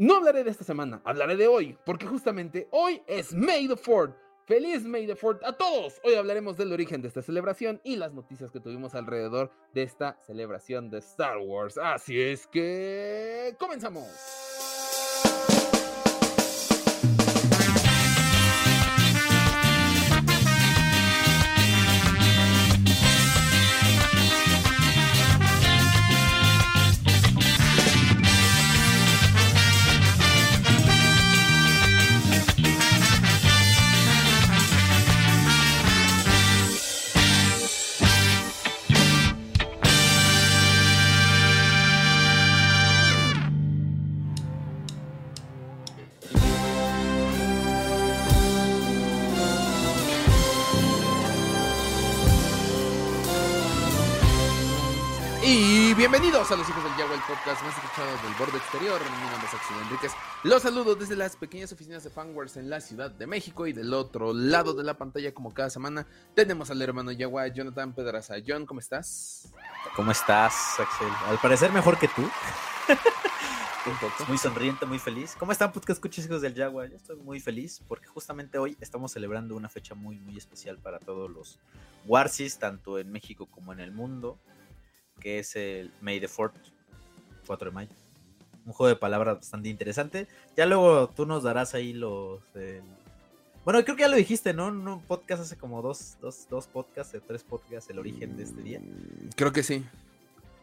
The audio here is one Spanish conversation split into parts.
No hablaré de esta semana, hablaré de hoy, porque justamente hoy es May the 4th. Feliz May the 4th a todos. Hoy hablaremos del origen de esta celebración y las noticias que tuvimos alrededor de esta celebración de Star Wars. Así es que comenzamos. Bienvenidos a los hijos del Yagua, el podcast más escuchado del borde exterior. Mi nombre es Axel Enríquez. Los saludo desde las pequeñas oficinas de Fanwars en la Ciudad de México. Y del otro lado de la pantalla, como cada semana, tenemos al hermano Yagua, Jonathan Pedraza. John, ¿cómo estás? ¿Cómo estás, Axel? Al parecer mejor que tú. Un poco. Muy sonriente, muy feliz. ¿Cómo están, podcast escuchas hijos del Jaguar? Yo estoy muy feliz porque justamente hoy estamos celebrando una fecha muy, muy especial para todos los Warsis, tanto en México como en el mundo, que es el May the 4th, 4 de mayo. Un juego de palabras bastante interesante. Ya luego tú nos darás ahí los... Bueno, creo que ya lo dijiste, ¿no? En un podcast hace como dos, dos, dos podcasts, tres podcasts, el origen de este día. Creo que sí.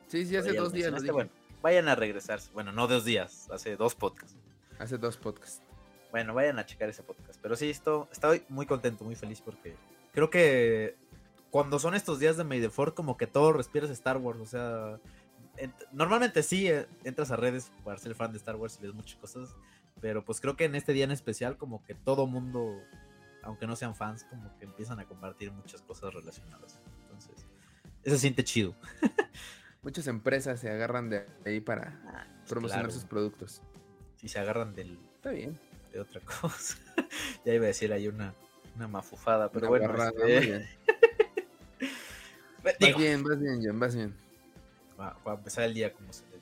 Sí, sí, hace dos días lo dije. Bueno, vayan a regresarse. Bueno, no dos días, hace dos podcasts. Hace dos podcasts. Bueno, vayan a checar ese podcast. Pero sí, esto, estoy muy contento, muy feliz porque creo que cuando son estos días de May the Fourth, como que todo respiras Star Wars. O sea, ent- normalmente sí eh, entras a redes para ser fan de Star Wars y ves muchas cosas. Pero pues creo que en este día en especial, como que todo mundo, aunque no sean fans, como que empiezan a compartir muchas cosas relacionadas. Entonces, eso se siente chido. Muchas empresas se agarran de ahí para promocionar Claro, sus productos. Si se agarran del, Está bien. de otra cosa. ya iba a decir ahí una, una mafufada, pero Una bueno. barrada, este, bien. Vas bien, vas bien, John, vas bien. Va, va a empezar el día como se debe.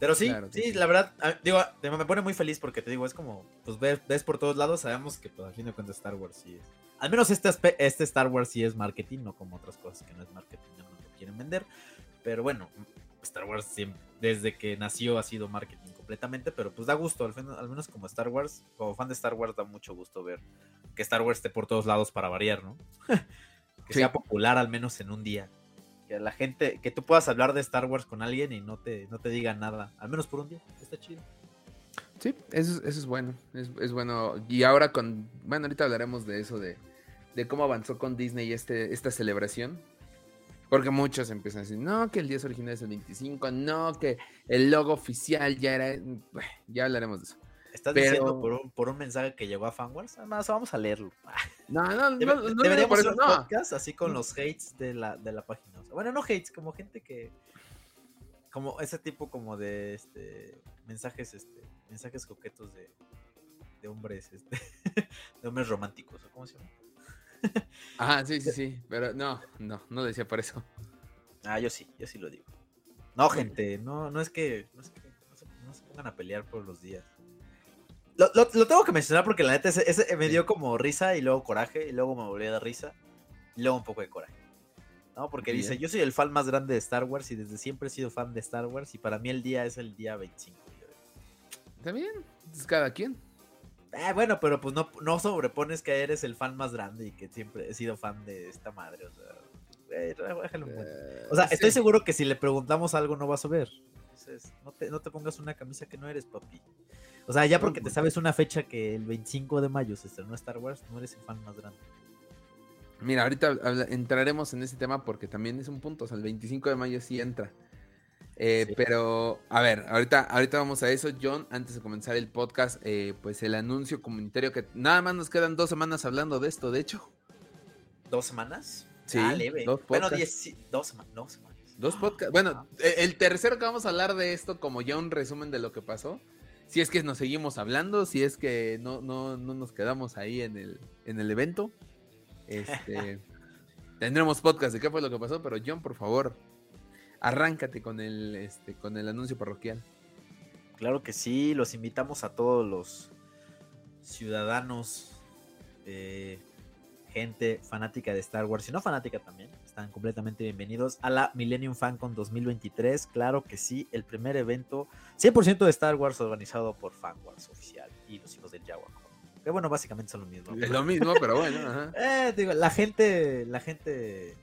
Pero sí, Claro sí, sí. la verdad, ah, digo, te- me pone muy feliz porque te digo, es como, pues ves, ves por todos lados, sabemos que pues, al fin de cuentas Star Wars sí es. Al menos este, este Star Wars sí es marketing, no como otras cosas que no es marketing, no lo quieren vender. Pero bueno, Star Wars siempre, desde que nació ha sido marketing completamente, pero pues da gusto, al, fin- al menos como Star Wars, como fan de Star Wars da mucho gusto ver que Star Wars esté por todos lados para variar, ¿no? que Sí. sea popular al menos en un día. Que la gente, que tú puedas hablar de Star Wars con alguien y no te, no te diga nada, al menos por un día, está chido. Sí, eso, es- eso es bueno. Es, es bueno. Y ahora con. Bueno, ahorita hablaremos de eso, de, de cómo avanzó con Disney este, esta celebración. Porque muchos empiezan a decir, no, que el 10 original es el 25, no, que el logo oficial ya era. Bueno, ya hablaremos de eso. ¿Estás Pero- diciendo por un, por un mensaje que llegó a Fanwars? Además, vamos a leerlo. No, no, no, Debe- no, deberíamos hacer un podcast así con los hates de la, de la página. O sea, bueno, no hates, como gente que. Como ese tipo como de este mensajes, este, mensajes coquetos de, de hombres, este, de hombres románticos, ¿o ¿cómo se llama? Ajá, sí, sí, sí. Pero no, no, no decía por eso. Ah, yo sí, yo sí lo digo. No, gente, no, no es que, no, es que no, se, no se pongan a pelear por los días. Lo, lo- lo tengo que mencionar porque la neta ese, ese me dio como risa y luego coraje y luego me volví a dar risa y luego un poco de coraje. ¿No? Porque Bien. dice, yo soy el fan más grande de Star Wars y desde siempre he sido fan de Star Wars y para mí el día es el día 25. Está bien, es cada quien. Ah, bueno, pero pues no, no sobrepones que eres el fan más grande y que siempre he sido fan de esta madre. O sea, eh, déjalo. Eh, O sea, estoy sí. seguro que si le preguntamos algo no vas a ver. Entonces, no te, no te pongas una camisa que no eres, papi. O sea, ya porque te sabes una fecha que el 25 de mayo se estrenó Star Wars, no eres el fan más grande. Mira, ahorita entraremos en ese tema porque también es un punto. O sea, el 25 de mayo sí entra. Eh, Sí. Pero, a ver, ahorita, ahorita vamos a eso. John, antes de comenzar el podcast, eh, pues el anuncio comunitario que nada más nos quedan dos semanas hablando de esto, de hecho. ¿Dos semanas? Sí, Ah, leve. dos bueno, diez, sí, dos, sema- dos semanas. Dos podcasts. Bueno, el tercero que vamos a hablar de esto, como ya un resumen de lo que pasó. Si es que nos seguimos hablando, si es que no, no, no nos quedamos ahí en el, en el evento. Este, tendremos podcast de qué fue lo que pasó, pero John, por favor, arráncate con el, este, con el anuncio parroquial. claro que sí. Los invitamos a todos los ciudadanos, eh, gente fanática de Star Wars y no fanática también. Están completamente bienvenidos a la Millennium FanCon 2023. Claro que sí, el primer evento 100% de Star Wars organizado por FanWars oficial y los hijos del Jaguar. Que bueno, básicamente son lo mismo. Es lo mismo, pero bueno. ajá. Eh, digo, la gente, la gente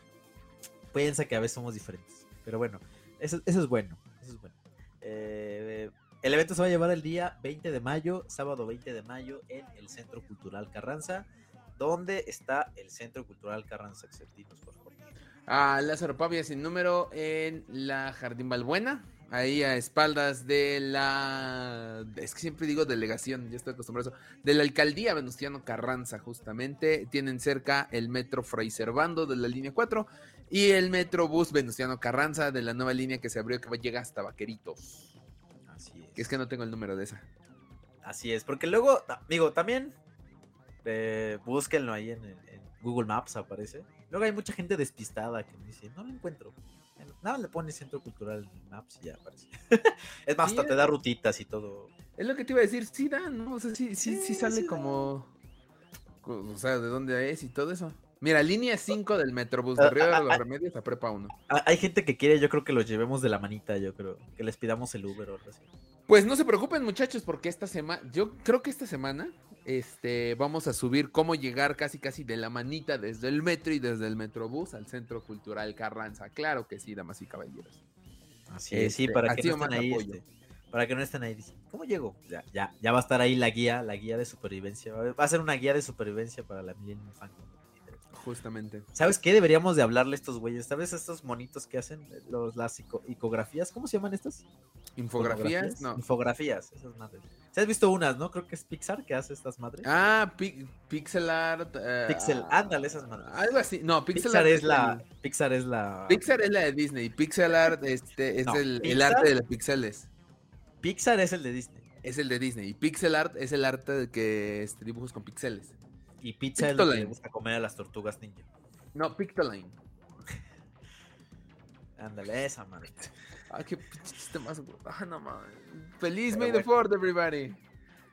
piensa que a veces somos diferentes. Pero bueno, eso, eso es bueno. Eso es bueno. Eh, el evento se va a llevar el día 20 de mayo, sábado 20 de mayo, en el Centro Cultural Carranza. ¿Dónde está el Centro Cultural Carranza? Exceltinos, por favor. A Lázaro Pavia sin número en la Jardín Balbuena. Ahí a espaldas de la. Es que siempre digo delegación, ya estoy acostumbrado a eso. De la alcaldía Venustiano Carranza, justamente. Tienen cerca el metro Fray Servando de la línea 4 y el metro bus Venustiano Carranza de la nueva línea que se abrió que llega hasta Vaqueritos. Así es. Que es que no tengo el número de esa. Así es, porque luego, amigo, también eh, búsquenlo ahí en, en Google Maps, aparece. Luego hay mucha gente despistada que me dice, no lo encuentro. Nada, le pones Centro Cultural en Maps y ya aparece. es más, Sí, hasta te da rutitas y todo. Es lo que te iba a decir, sí da, ¿no? O sea, sí, sí, sí Sí, sale como. co- O sea, de dónde es y todo eso. Mira, línea 5 del Metrobús de Río de los Remedios a Prepa 1. Ah, Hay gente que quiere, yo creo que los llevemos de la manita, yo creo. Que les pidamos el Uber o algo así. Pues no se preocupen, muchachos, porque esta semana, yo creo que esta semana, este, vamos a subir cómo llegar casi casi de la manita desde el metro y desde el Metrobús al Centro Cultural Carranza. Claro que sí, damas y caballeros. Así es, sí, Este, para que no estén ahí. este, para que no estén ahí. ¿Cómo llego? Ya, ya, ya va a estar ahí la guía, la guía de supervivencia. Va a- ser una guía de supervivencia para la Millennium Fan. Justamente. ¿Sabes qué? Deberíamos de hablarle a estos güeyes. ¿Sabes estos monitos que hacen los, las ico- icografías? ¿Cómo se llaman estas? Infografías, no. Infografías, esas madres. ¿Se has visto unas, no? Creo que es Pixar que hace estas madres. Ah, pi- pixel art. eh, Pixel, ándale, esas madres. Algo así. No, pixel Pixar, art es la. Pixar es la. Pixar es la de Disney. Pixel art este, es No, el, el arte de los pixeles. Pixar es el de Disney. Es el de Disney. Y pixel art es el arte de que dibujos con pixeles. Y pizza es lo que le gusta comer a las tortugas ninja. No, Pictoline. Ándale, esa madre. Ay, qué chiste más. Ah, no mames. Feliz Pero May the. Fourth, everybody.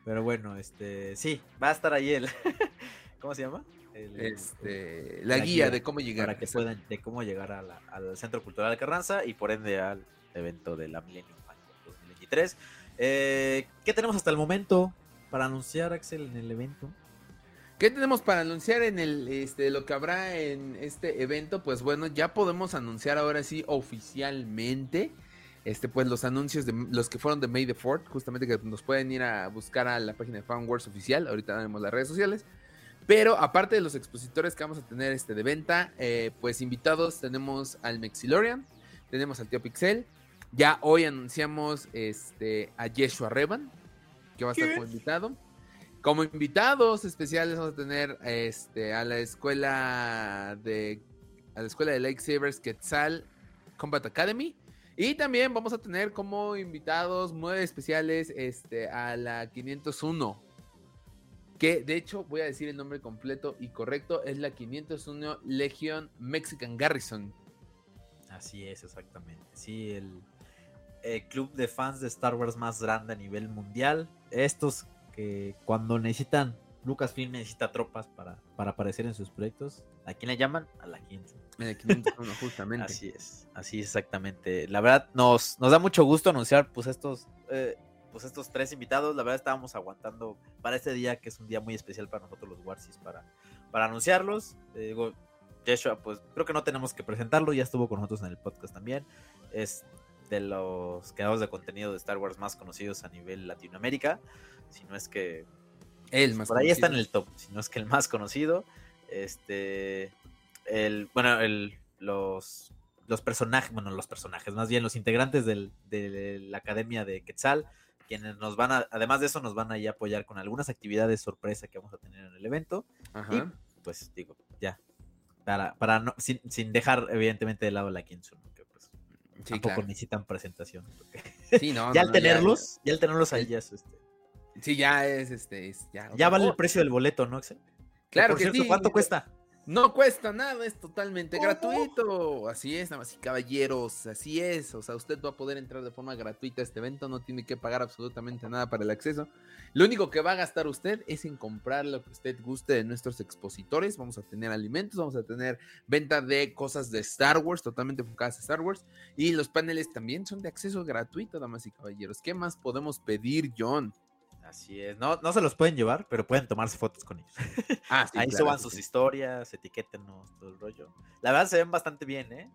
Pero bueno, este. Sí, va a estar ahí el. ¿Cómo se llama? El- Este, la, La guía, guía de cómo llegar. para que puedan de cómo llegar a la- al Centro Cultural Carranza y por ende al evento de la Millennium Fan 2023. Eh, ¿Qué tenemos hasta el momento para anunciar, Axel, en el evento? ¿Qué tenemos para anunciar en el este lo que habrá en este evento? Pues bueno, ya podemos anunciar ahora sí oficialmente este pues los anuncios de los que fueron de May the Fourth, justamente que nos pueden ir a buscar a la página de Fanworks oficial, ahorita tenemos las redes sociales. Pero aparte de los expositores que vamos a tener este de venta, eh, pues invitados tenemos al Mexilorian, tenemos al tío Pixel, ya hoy anunciamos este a Yeshua Revan, que va a estar como invitado. Como invitados especiales vamos a tener este, a la escuela de a la escuela de Lightsabers Quetzal Combat Academy y también vamos a tener como invitados muy especiales este, a la 501 que de hecho voy a decir el nombre completo y correcto es la 501 Legion Mexican Garrison Así es, exactamente. Sí, el, el club de fans de Star Wars más grande a nivel mundial. Estos que cuando necesitan, Lucasfilm necesita tropas para, para aparecer en sus proyectos. ¿A quién le llaman? A la 500. en el 501 justamente Así es, así es exactamente. La verdad, nos, nos da mucho gusto anunciar pues estos, eh, pues estos tres invitados. La verdad estábamos aguantando para este día, que es un día muy especial para nosotros los Warsis, para, para anunciarlos. Eh, digo, Yeshua, pues creo que no tenemos que presentarlo, ya estuvo con nosotros en el podcast también. Es de los creadores de contenido de Star Wars más conocidos a nivel Latinoamérica. Si no es que el más por ahí está en el top, si no es que el más conocido. Este, el, bueno, el, los, los personajes, bueno, los personajes, más bien los integrantes del- de la Academia de Quetzal, quienes nos van a, además de eso, nos van a ir a apoyar con algunas actividades sorpresa que vamos a tener en el evento. Ajá. Pues digo, ya, para, para no, sin, sin dejar evidentemente de lado la pues Sí, tampoco claro. necesitan presentación. Sí, no, ya no, al tenerlos, ya, al tenerlos ahí ya es, este, Sí, ya es este. es- ya ya vale el precio del boleto, ¿no, Axel? Claro por que cierto, sí. ¿cuánto cuesta? No cuesta nada, es totalmente gratuito. Así es, damas y caballeros, así es. O sea, usted va a poder entrar de forma gratuita a este evento, no tiene que pagar absolutamente nada para el acceso. Lo único que va a gastar usted es en comprar lo que usted guste de nuestros expositores. Vamos a tener alimentos, vamos a tener venta de cosas de Star Wars, totalmente enfocadas a Star Wars. Y los paneles también son de acceso gratuito, damas y caballeros. ¿Qué más podemos pedir, John? Así es, no, no se los pueden llevar, pero pueden tomarse fotos con ellos. Ah, sí, Ahí claro, suban sí, sus historias, etiquétenos, todo el rollo. La verdad se ven bastante bien, ¿eh?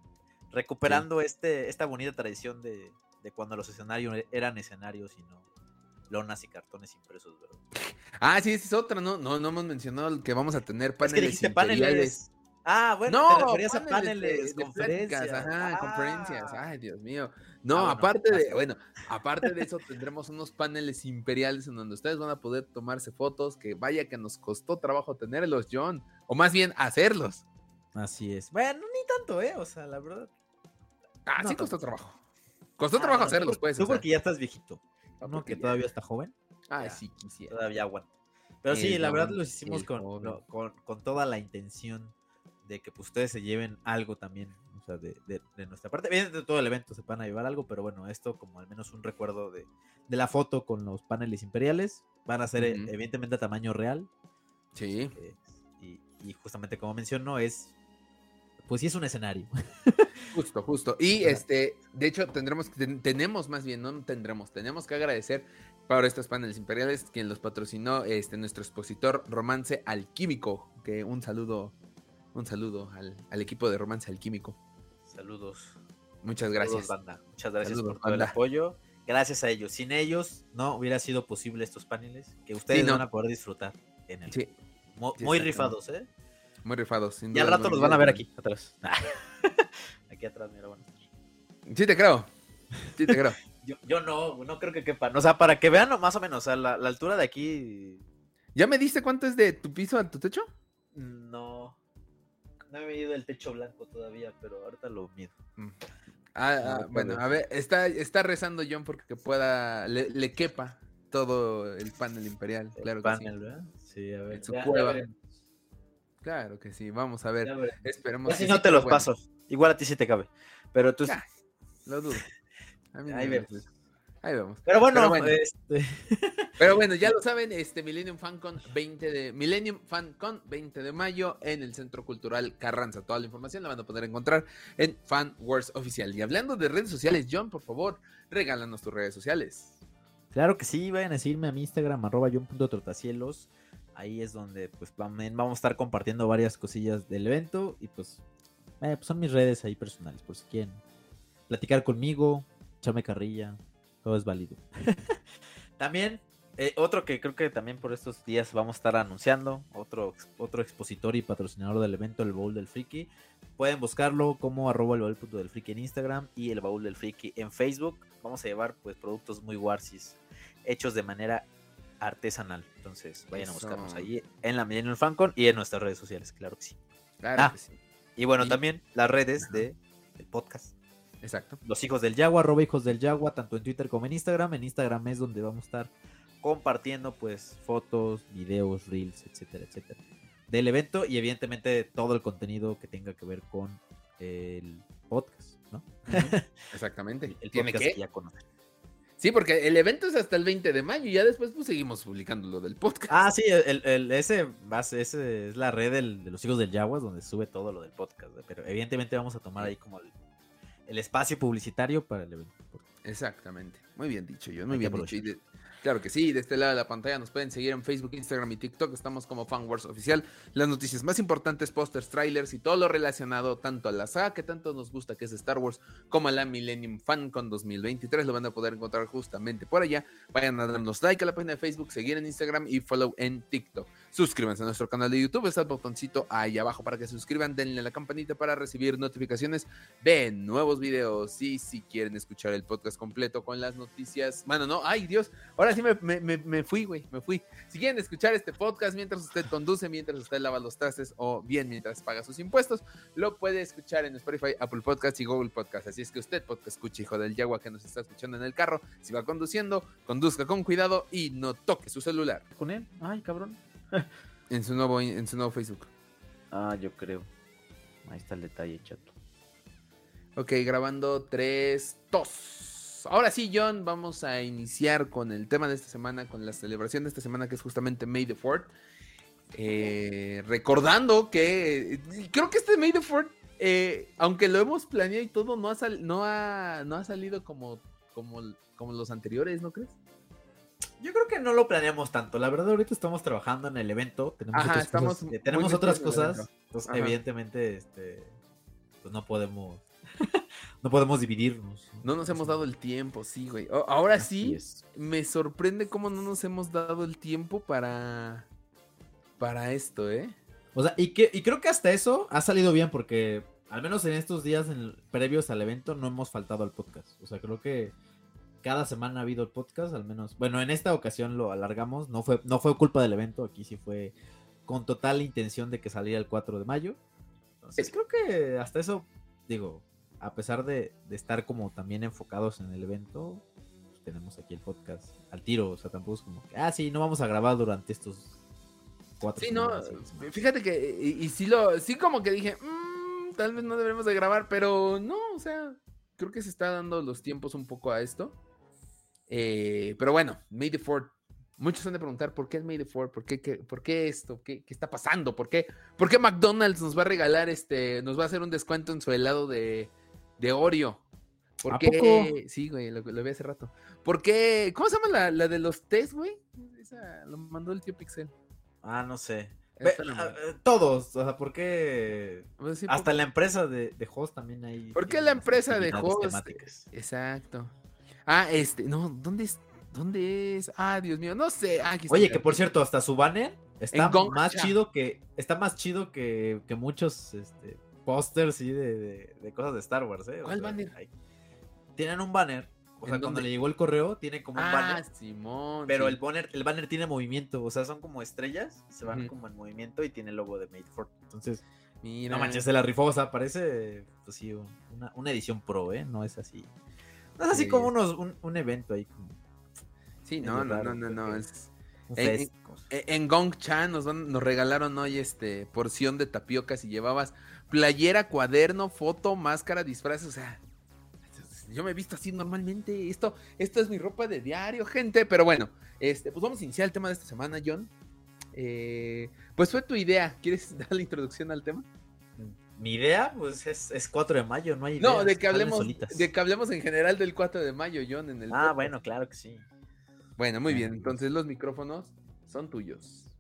Recuperando este, esta bonita tradición de, de cuando los escenarios eran escenarios y no lonas y cartones impresos, ¿verdad? Ah, sí, esa es otra, ¿no? No, no hemos mencionado que vamos a tener Es paneles que dijiste imperiales. paneles. Ah, bueno, no, te referías a paneles paneles, de- de conferencias. pláticas, ajá, Ah. conferencias. Ay, Dios mío. No, Ah, bueno, aparte de, bueno, aparte de eso tendremos unos paneles imperiales en donde ustedes van a poder tomarse fotos, que vaya que nos costó trabajo tenerlos, John, o más bien hacerlos. Así es. Bueno, ni tanto, ¿eh? O sea, la verdad. Ah, No sí costó trabajo. Costó Ah, trabajo hacerlos, pues. Tú o sea. porque ya estás viejito. Ah, porque que ya- todavía está joven, ya. sí quisiera. todavía aguanta. Pero sí, la verdad los hicimos con, con, con toda la intención de que pues, ustedes se lleven algo también, de, de- de nuestra parte. Evidentemente todo el evento se van a llevar algo, pero bueno, esto como al menos un recuerdo de, de la foto con los paneles imperiales. Van a ser evidentemente a tamaño real. Sí. eh, y, y justamente como mencionó, es... Pues sí es un escenario. Justo, justo. Y este, de hecho, tendremos, ten- tenemos más bien, no tendremos, tenemos que agradecer para estos paneles imperiales quien los patrocinó, este, nuestro expositor Romance Alquímico, que un saludo, un saludo al, al equipo de Romance Alquímico. Saludos. Muchas Saludos, gracias. banda. Muchas gracias Saludos, por todo el apoyo. Gracias a ellos. Sin ellos no hubiera sido posible estos paneles que ustedes no. van a poder disfrutar en el Sí, Mu- sí, Muy rifados, ¿eh? muy rifados. sin Y al rato los van a ver aquí, atrás. aquí atrás, mira, bueno. Sí te creo. Sí te creo. Yo, yo no, no creo que quepan. O sea, para que vean más o menos, o sea, la, la altura de aquí. ¿Ya me diste cuánto es de tu piso a tu techo? No. No he medido el techo blanco todavía, pero ahorita lo mido. Ah, No, ah, está bueno, a ver, está, está rezando John porque pueda, le, le quepa todo el panel imperial. El Claro que sí. panel, ¿verdad? Sí, a ver. En su ya- cueva. Claro que sí, vamos a ver. Esperemos. Que no sí, te los bueno, paso. Igual a ti sí te cabe. Pero tú. Ya. Lo dudo. A mí Ahí me- vemos. Ahí vemos. Pero bueno, Pero bueno. este. Pero bueno, ya lo saben, este Millennium FanCon 20 de Millennium FanCon 20 de mayo en el Centro Cultural Carranza. Toda la información la van a poder encontrar en Fan Wars Oficial. Y hablando de redes sociales, John, por favor, regálanos tus redes sociales. Claro que sí, vayan a seguirme a mi Instagram, arroba john.trotacielos. Ahí es donde pues vamos a estar compartiendo varias cosillas del evento. Y pues, eh, pues son mis redes ahí personales, por si quieren platicar conmigo, echarme carrilla, todo es válido. también, eh, otro que creo que también por estos días vamos a estar anunciando, otro, otro expositor y patrocinador del evento, el Bowl del Friki. Pueden buscarlo como arroba el baúl punto del friki en Instagram y el baúl del friki en Facebook. Vamos a llevar pues productos muy warsis hechos de manera artesanal. Entonces vayan a buscarnos ahí en la Millennium FanCon y en nuestras redes sociales, claro que sí. Claro Ah. que sí. Y bueno, Y- también las redes Ajá. de, del podcast. Exacto. Los hijos del Yagua, arroba hijos del Yagua, tanto en Twitter como en Instagram. En Instagram es donde vamos a estar compartiendo pues fotos, videos, reels, etcétera, etcétera. Del evento y evidentemente todo el contenido que tenga que ver con el podcast, ¿no? Exactamente. El, el ¿Tiene podcast que? que ya conocen. Sí, porque el evento es hasta el 20 de mayo y ya después pues seguimos publicando lo del podcast. Ah, sí, el, el- ese, ese es la red del- de los hijos del Yaguas donde sube todo lo del podcast. Pero evidentemente vamos a tomar ahí como el, el espacio publicitario para el evento. Exactamente. Muy bien dicho, John. Muy bien dicho. Y de- claro que sí, de este lado de la pantalla nos pueden seguir en Facebook, Instagram y TikTok. Estamos como FanWars Oficial. Las noticias más importantes, pósters, trailers y todo lo relacionado tanto a la saga que tanto nos gusta, que es Star Wars, como a la Millennium FanCon 2023. Lo van a poder encontrar justamente por allá. Vayan a darnos like a la página de Facebook, seguir en Instagram y follow en TikTok. Suscríbanse a nuestro canal de YouTube. Está el botoncito ahí abajo para que se suscriban. Denle a la campanita para recibir notificaciones de nuevos videos. Y si quieren escuchar el podcast completo con las noticias. Bueno, no, ay Dios, ahora sí me, me- me- me fui, güey, me fui. Si quieren escuchar este podcast mientras usted conduce, mientras usted lava los trastes o bien mientras paga sus impuestos, lo puede escuchar en Spotify, Apple Podcast y Google Podcast. Así es que usted, podcast escuche, hijo del Yagua que nos está escuchando en el carro, si va conduciendo, conduzca con cuidado y no toque su celular ¿Con él? Ay, cabrón. en su nuevo, en su nuevo Facebook. Ah, yo creo. Ahí está el detalle, chato. Ok, grabando 3, 2. Ahora sí, John, vamos a iniciar con el tema de esta semana, con la celebración de esta semana, que es justamente May the 4th. Eh, recordando que creo que este May the 4th, eh, aunque lo hemos planeado y todo, no ha, sal- no ha, no ha salido como, como, como los anteriores, ¿no crees? Yo creo que no lo planeamos tanto. La verdad, ahorita estamos trabajando en el evento. Tenemos Ajá, otras estamos cosas, eh, tenemos otras cosas. Entonces, Ajá. evidentemente, este, pues no podemos. No podemos dividirnos. No nos hemos dado el tiempo, sí, güey. Ahora sí, me sorprende cómo no nos hemos dado el tiempo para, para esto, ¿eh? O sea, y, que, y creo que hasta eso ha salido bien porque al menos en estos días en- previos al evento no hemos faltado al podcast. O sea, creo que cada semana ha habido el podcast, al menos. Bueno, en esta ocasión lo alargamos. No fue, no fue culpa del evento, aquí sí fue con total intención de que saliera el 4 de mayo. Entonces, creo que hasta eso, digo, a pesar de, de estar como también enfocados en el evento, pues, tenemos aquí el podcast al tiro. O sea, tampoco es como que, ah, sí, no vamos a grabar durante estos cuatro Sí, no, fíjate que, y, y sí lo, sí como que dije, "Mm, tal vez no deberíamos de grabar, pero no, o sea, creo que se está dando los tiempos un poco a esto. Eh, pero bueno, May the 4th. Muchos han de preguntar por qué es May the 4th, por qué, qué- por qué esto, ¿Qué, qué está pasando, por qué, por qué McDonald's nos va a regalar este, nos va a hacer un descuento en su helado de, de Oreo. ¿Por ¿A qué? poco? Sí, güey, lo, lo vi hace rato. ¿Por qué? ¿Cómo se llama la, la de los test, güey? Esa lo mandó el tío Pixel. Ah, no sé. Eh, todos, o sea, ¿por qué? Pues sí, Hasta la empresa de, de host también hay. ¿Por qué la empresa de host? temáticas. Exacto. Ah, este, no, ¿dónde es? ¿Dónde es? Ah, Dios mío, no sé. Ah, aquí Oye, que por cierto, hasta su banner está más chido que. Está más chido que, que muchos este, pósters sí, de, de, de cosas de Star Wars, ¿eh? O ¿Cuál sea, banner? hay- Tienen un banner. O sea, ¿En cuando le llegó el correo, tiene como un Ah, banner. Simón. Pero sí. el banner, el banner tiene movimiento, o sea, son como estrellas, se van como en movimiento y tiene el logo de Made for. Entonces, Mira. No manches, se la rifó, o sea, parece, pues sí, un- una, una edición pro, ¿eh? No es así. No es así Sí. como unos, un, un evento ahí, como Sí, no, no, no, no, no. es- eh, En Gong Chan nos, van- nos regalaron hoy este porción de tapiocas y llevabas playera, cuaderno, foto, máscara, disfraz, o sea, yo me he visto así normalmente. Esto, esto es mi ropa de diario, gente. Pero bueno, este, pues vamos a iniciar el tema de esta semana, John. Eh, pues fue tu idea. ¿Quieres dar la introducción al tema? Mi idea, pues, es, es 4 de mayo, no hay No, ideas, de que hablemos, de que hablemos en general del 4 de mayo, John, en el Ah, podcast. bueno, claro que sí. Bueno, muy bien. Bueno, Entonces los micrófonos son tuyos.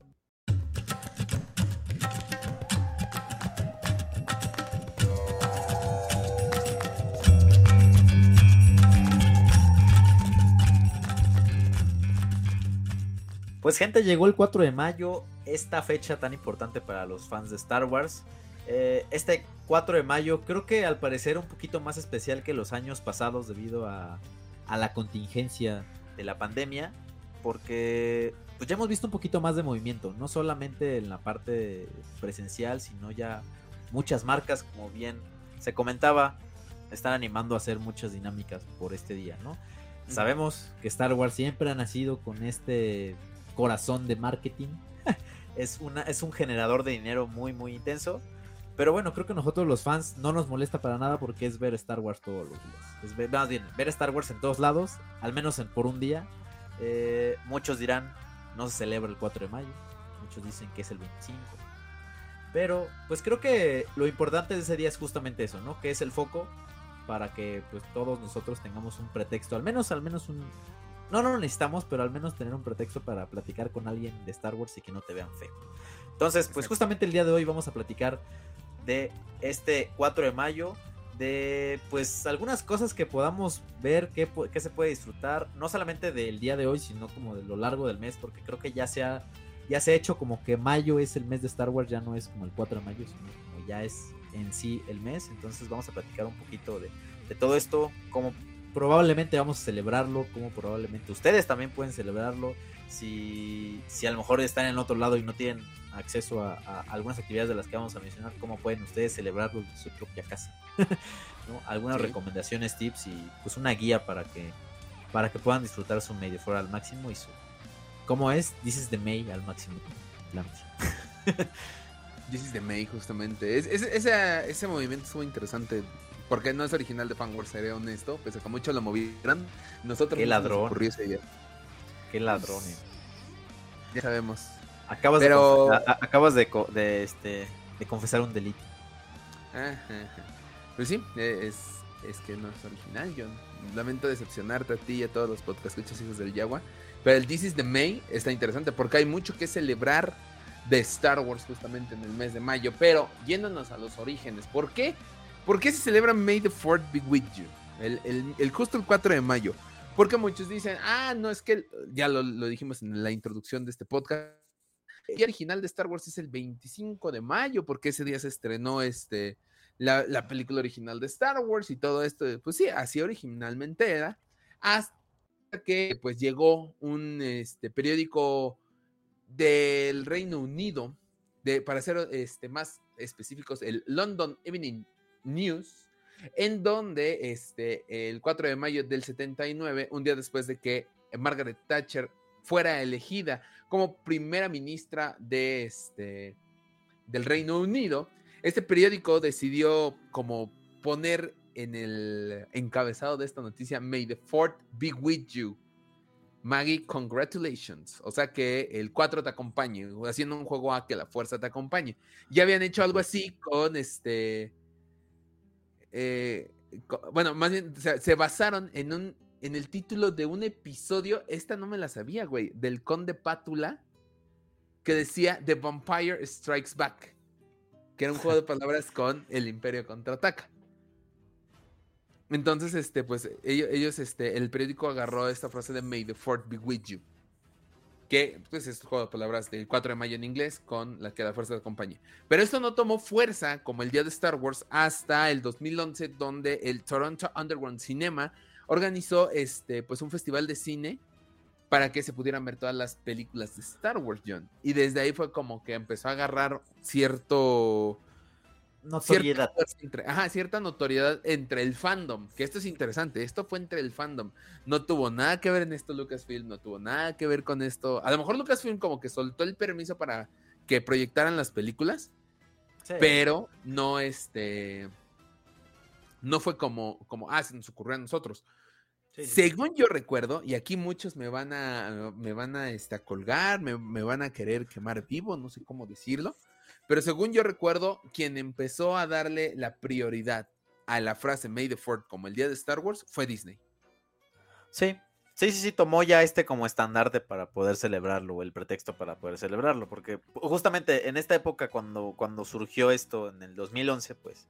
Pues gente, llegó el 4 de mayo, esta fecha tan importante para los fans de Star Wars. Eh, este 4 de mayo creo que al parecer un poquito más especial que los años pasados debido a, a la contingencia de la pandemia, porque pues ya hemos visto un poquito más de movimiento, no solamente en la parte presencial, sino ya muchas marcas, como bien se comentaba, están animando a hacer muchas dinámicas por este día, ¿no? Sabemos que Star Wars siempre ha nacido con este corazón de marketing. es, una, es un generador de dinero muy, muy intenso. Pero bueno, creo que nosotros los fans no nos molesta para nada porque es ver Star Wars todos los días. Ver- más bien, ver Star Wars en todos lados, al menos en, por un día. Eh, muchos dirán, no se celebra el 4 de mayo. Muchos dicen que es el 25. Pero pues creo que lo importante de ese día es justamente eso, ¿no? Que es el foco para que pues todos nosotros tengamos un pretexto, al menos, al menos un... No, no lo necesitamos, pero al menos tener un pretexto para platicar con alguien de Star Wars y que no te vean feo. Entonces, pues justamente el día de hoy vamos a platicar de este 4 de mayo, de pues algunas cosas que podamos ver, que se puede disfrutar, no solamente del día de hoy, sino como de lo largo del mes, porque creo que ya se ha, ya se ha hecho como que mayo es el mes de Star Wars, ya no es como el 4 de mayo, sino como ya es en sí el mes. Entonces vamos a platicar un poquito de, de todo esto, cómo probablemente vamos a celebrarlo, cómo probablemente ustedes también pueden celebrarlo. Si, si a lo mejor están en otro lado y no tienen acceso a, a algunas actividades de las que vamos a mencionar, cómo pueden ustedes celebrarlo en su propia casa. ¿no? Algunas Sí. recomendaciones, tips y pues una guía para que para que puedan disfrutar su de fuera al máximo y su ¿Cómo es? Dices de May al máximo. Jesus de May, justamente. Es, es- ese, ese movimiento estuvo interesante. Porque no es original de Fanwars, seré honesto. Pese a que mucho lo movieron. Nosotros Qué se nos ladrón. ocurrió esa idea. Qué ladrones. Ya sabemos. Acabas, Pero- de, a- acabas de, de, este, de confesar un delito. Ajá, ajá. Pues sí, eh, es, es que no es original, John. Lamento decepcionarte a ti y a todos los podcast escuchas hijos del Yagua. Pero el This is the May está interesante porque hay mucho que celebrar de Star Wars justamente en el mes de mayo. Pero yéndonos a los orígenes, ¿por qué? ¿Por qué se celebra May the 4th be with you? El, justo el 4 de mayo. Porque muchos dicen, ah, no, es que ya lo, dijimos en la introducción de este podcast. El día original de Star Wars es el 25 de mayo, porque ese día se estrenó este, la, la película original de Star Wars y todo esto. Pues sí, así originalmente era. Hasta que pues llegó un este, periódico del Reino Unido, de, para ser este, más específicos, el London Evening News, en donde este, el 4 de mayo del 79, un día después de que Margaret Thatcher fuera elegida como primera ministra de este, del Reino Unido, este periódico decidió como poner en el encabezado de esta noticia, May the Fourth be with you. Maggie, congratulations. O sea que el 4 te acompañe, haciendo un juego a que la fuerza te acompañe. Ya habían hecho algo así con este. Eh, bueno, más bien, o sea, se basaron en un. En el título de un episodio, esta no me la sabía, güey, del Conde Pátula, que decía The Vampire Strikes Back, que era un juego de palabras con El Imperio contraataca. Entonces, este, pues, ellos, ellos, este, el periódico agarró esta frase de May the Fourth be with you. Que, pues, es un juego de palabras del 4 de mayo en inglés con la que la fuerza te acompañe. Pero esto no tomó fuerza como el día de Star Wars hasta el 2011, donde el Toronto Underground Cinema organizó, este, pues, un festival de cine para que se pudieran ver todas las películas de Star Wars, John. Y desde ahí fue como que empezó a agarrar cierto Notoriedad. Cierta, entre, ajá, cierta notoriedad entre el fandom, que esto es interesante, esto fue entre el fandom, no tuvo nada que ver en esto Lucasfilm, no tuvo nada que ver con esto, a lo mejor Lucasfilm como que soltó el permiso para que proyectaran las películas, Sí. pero no este, no fue como, como, ah, se nos ocurrió a nosotros. Sí, sí. Según yo recuerdo, y aquí muchos me van a, me van a, este, a colgar, me, me van a querer quemar vivo, no sé cómo decirlo, pero según yo recuerdo, quien empezó a darle la prioridad a la frase May the Fourth como el día de Star Wars fue Disney. Sí, sí, sí, sí, tomó ya este como estandarte para poder celebrarlo, o el pretexto para poder celebrarlo, porque justamente en esta época cuando, cuando surgió esto, en el 2011, pues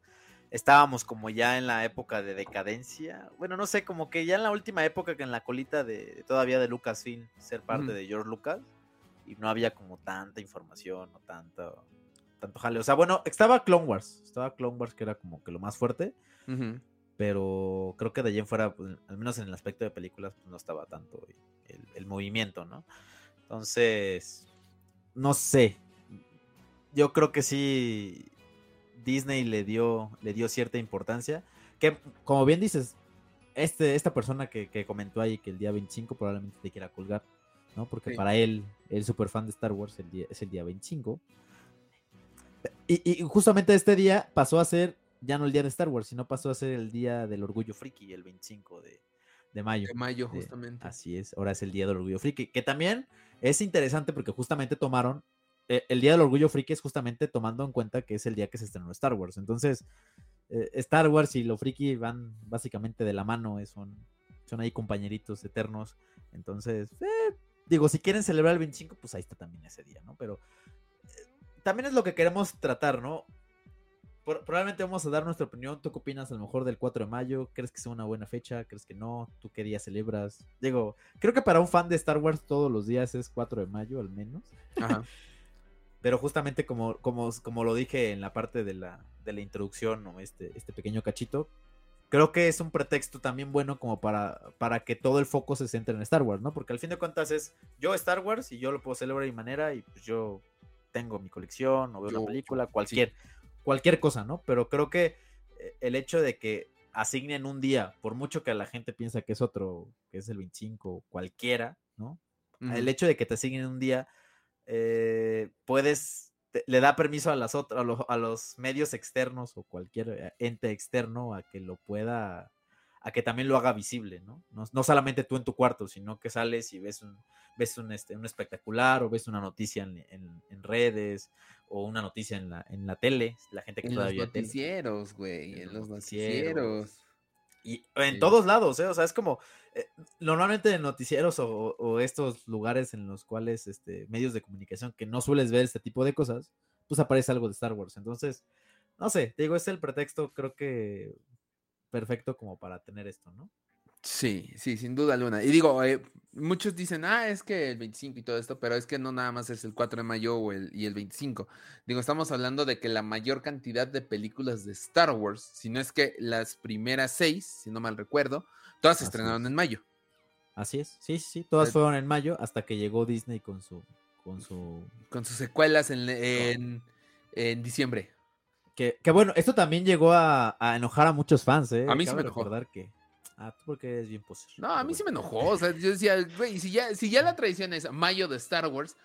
estábamos como ya en la época de decadencia, bueno, no sé, como que ya en la última época que en la colita de todavía de Lucasfilm ser parte de George Lucas, y no había como tanta información o tanto, tanto jale, o sea, bueno, estaba Clone Wars, estaba Clone Wars que era como que lo más fuerte, pero creo que de allí en fuera, pues, al menos en el aspecto de películas, pues no estaba tanto el, el movimiento, ¿no? Entonces, no sé. Yo creo que sí Disney le dio, le dio cierta importancia. Que, como bien dices, este, esta persona que, que comentó ahí que el día 25 probablemente te quiera colgar, ¿no? Porque Sí. para él, el super fan de Star Wars, el día, es el día 25. Y, y justamente este día pasó a ser ya no el día de Star Wars, sino pasó a ser el día del orgullo friki, el 25 de, de mayo. De mayo, de- justamente. Así es, ahora es el día del orgullo friki, que también es interesante porque justamente tomaron, eh, el día del orgullo friki es justamente tomando en cuenta que es el día que se estrenó Star Wars. Entonces, eh, Star Wars y lo friki van básicamente de la mano, eh, son, son ahí compañeritos eternos. Entonces, eh, digo, si quieren celebrar el 25, pues ahí está también ese día, ¿no? Pero también es lo que queremos tratar, ¿no? Por- probablemente vamos a dar nuestra opinión. ¿Tú qué opinas a lo mejor del 4 de mayo? ¿Crees que sea una buena fecha? ¿Crees que no? ¿Tú qué día celebras? Digo, creo que para un fan de Star Wars todos los días es 4 de mayo al menos. Ajá. Pero justamente como, como, como lo dije en la parte de la, de la introducción o este, este pequeño cachito, creo que es un pretexto también bueno como para, para que todo el foco se centre en Star Wars, ¿no? Porque al fin de cuentas es yo Star Wars y yo lo puedo celebrar de mi manera y pues yo tengo mi colección o veo Yo- la película, cualquier, cualquier cosa, ¿no? Pero creo que eh, el hecho de que asignen un día, por mucho que la gente piensa que es otro, que es el 25, cualquiera, ¿no? El hecho de que te asignen un día, eh, puedes le da permiso a, las otras, a, los, medios externos o cualquier eh, ente externo a que lo pueda, a que también lo haga visible, ¿no? No, solamente tú en tu cuarto, sino que sales y ves un, ves un, este, un espectacular o ves una noticia en, redes o una noticia en la, en la tele, la gente que en todavía... Los noticieros, güey, en, los noticieros. Y en todos lados, ¿eh? O sea, es como, eh, normalmente en noticieros o, estos lugares en los cuales, este, medios de comunicación que no sueles ver este tipo de cosas, pues aparece algo de Star Wars. Entonces, no sé, digo, es el pretexto, creo que perfecto como para tener esto, ¿no? Sí, sí, sin duda alguna. Y digo, eh, muchos dicen, ah, es que el 25 y todo esto, pero es que no nada más es el 4 de mayo o el, y el 25. Digo, estamos hablando de que la mayor cantidad de películas de Star Wars, si no es que las primeras seis, si no mal recuerdo, todas se estrenaron en mayo. Así es, sí, sí, sí, todas fueron en mayo hasta que llegó Disney con su... Con, su... con sus secuelas en, en, diciembre. Que, que, bueno, esto también llegó a, enojar a muchos fans, ¿eh? A mí sí me enojó. que Ah, tú porque eres bien poser. No, a mí sí me enojó. O sea, yo decía, güey, si ya, si ya la tradición es mayo de Star Wars,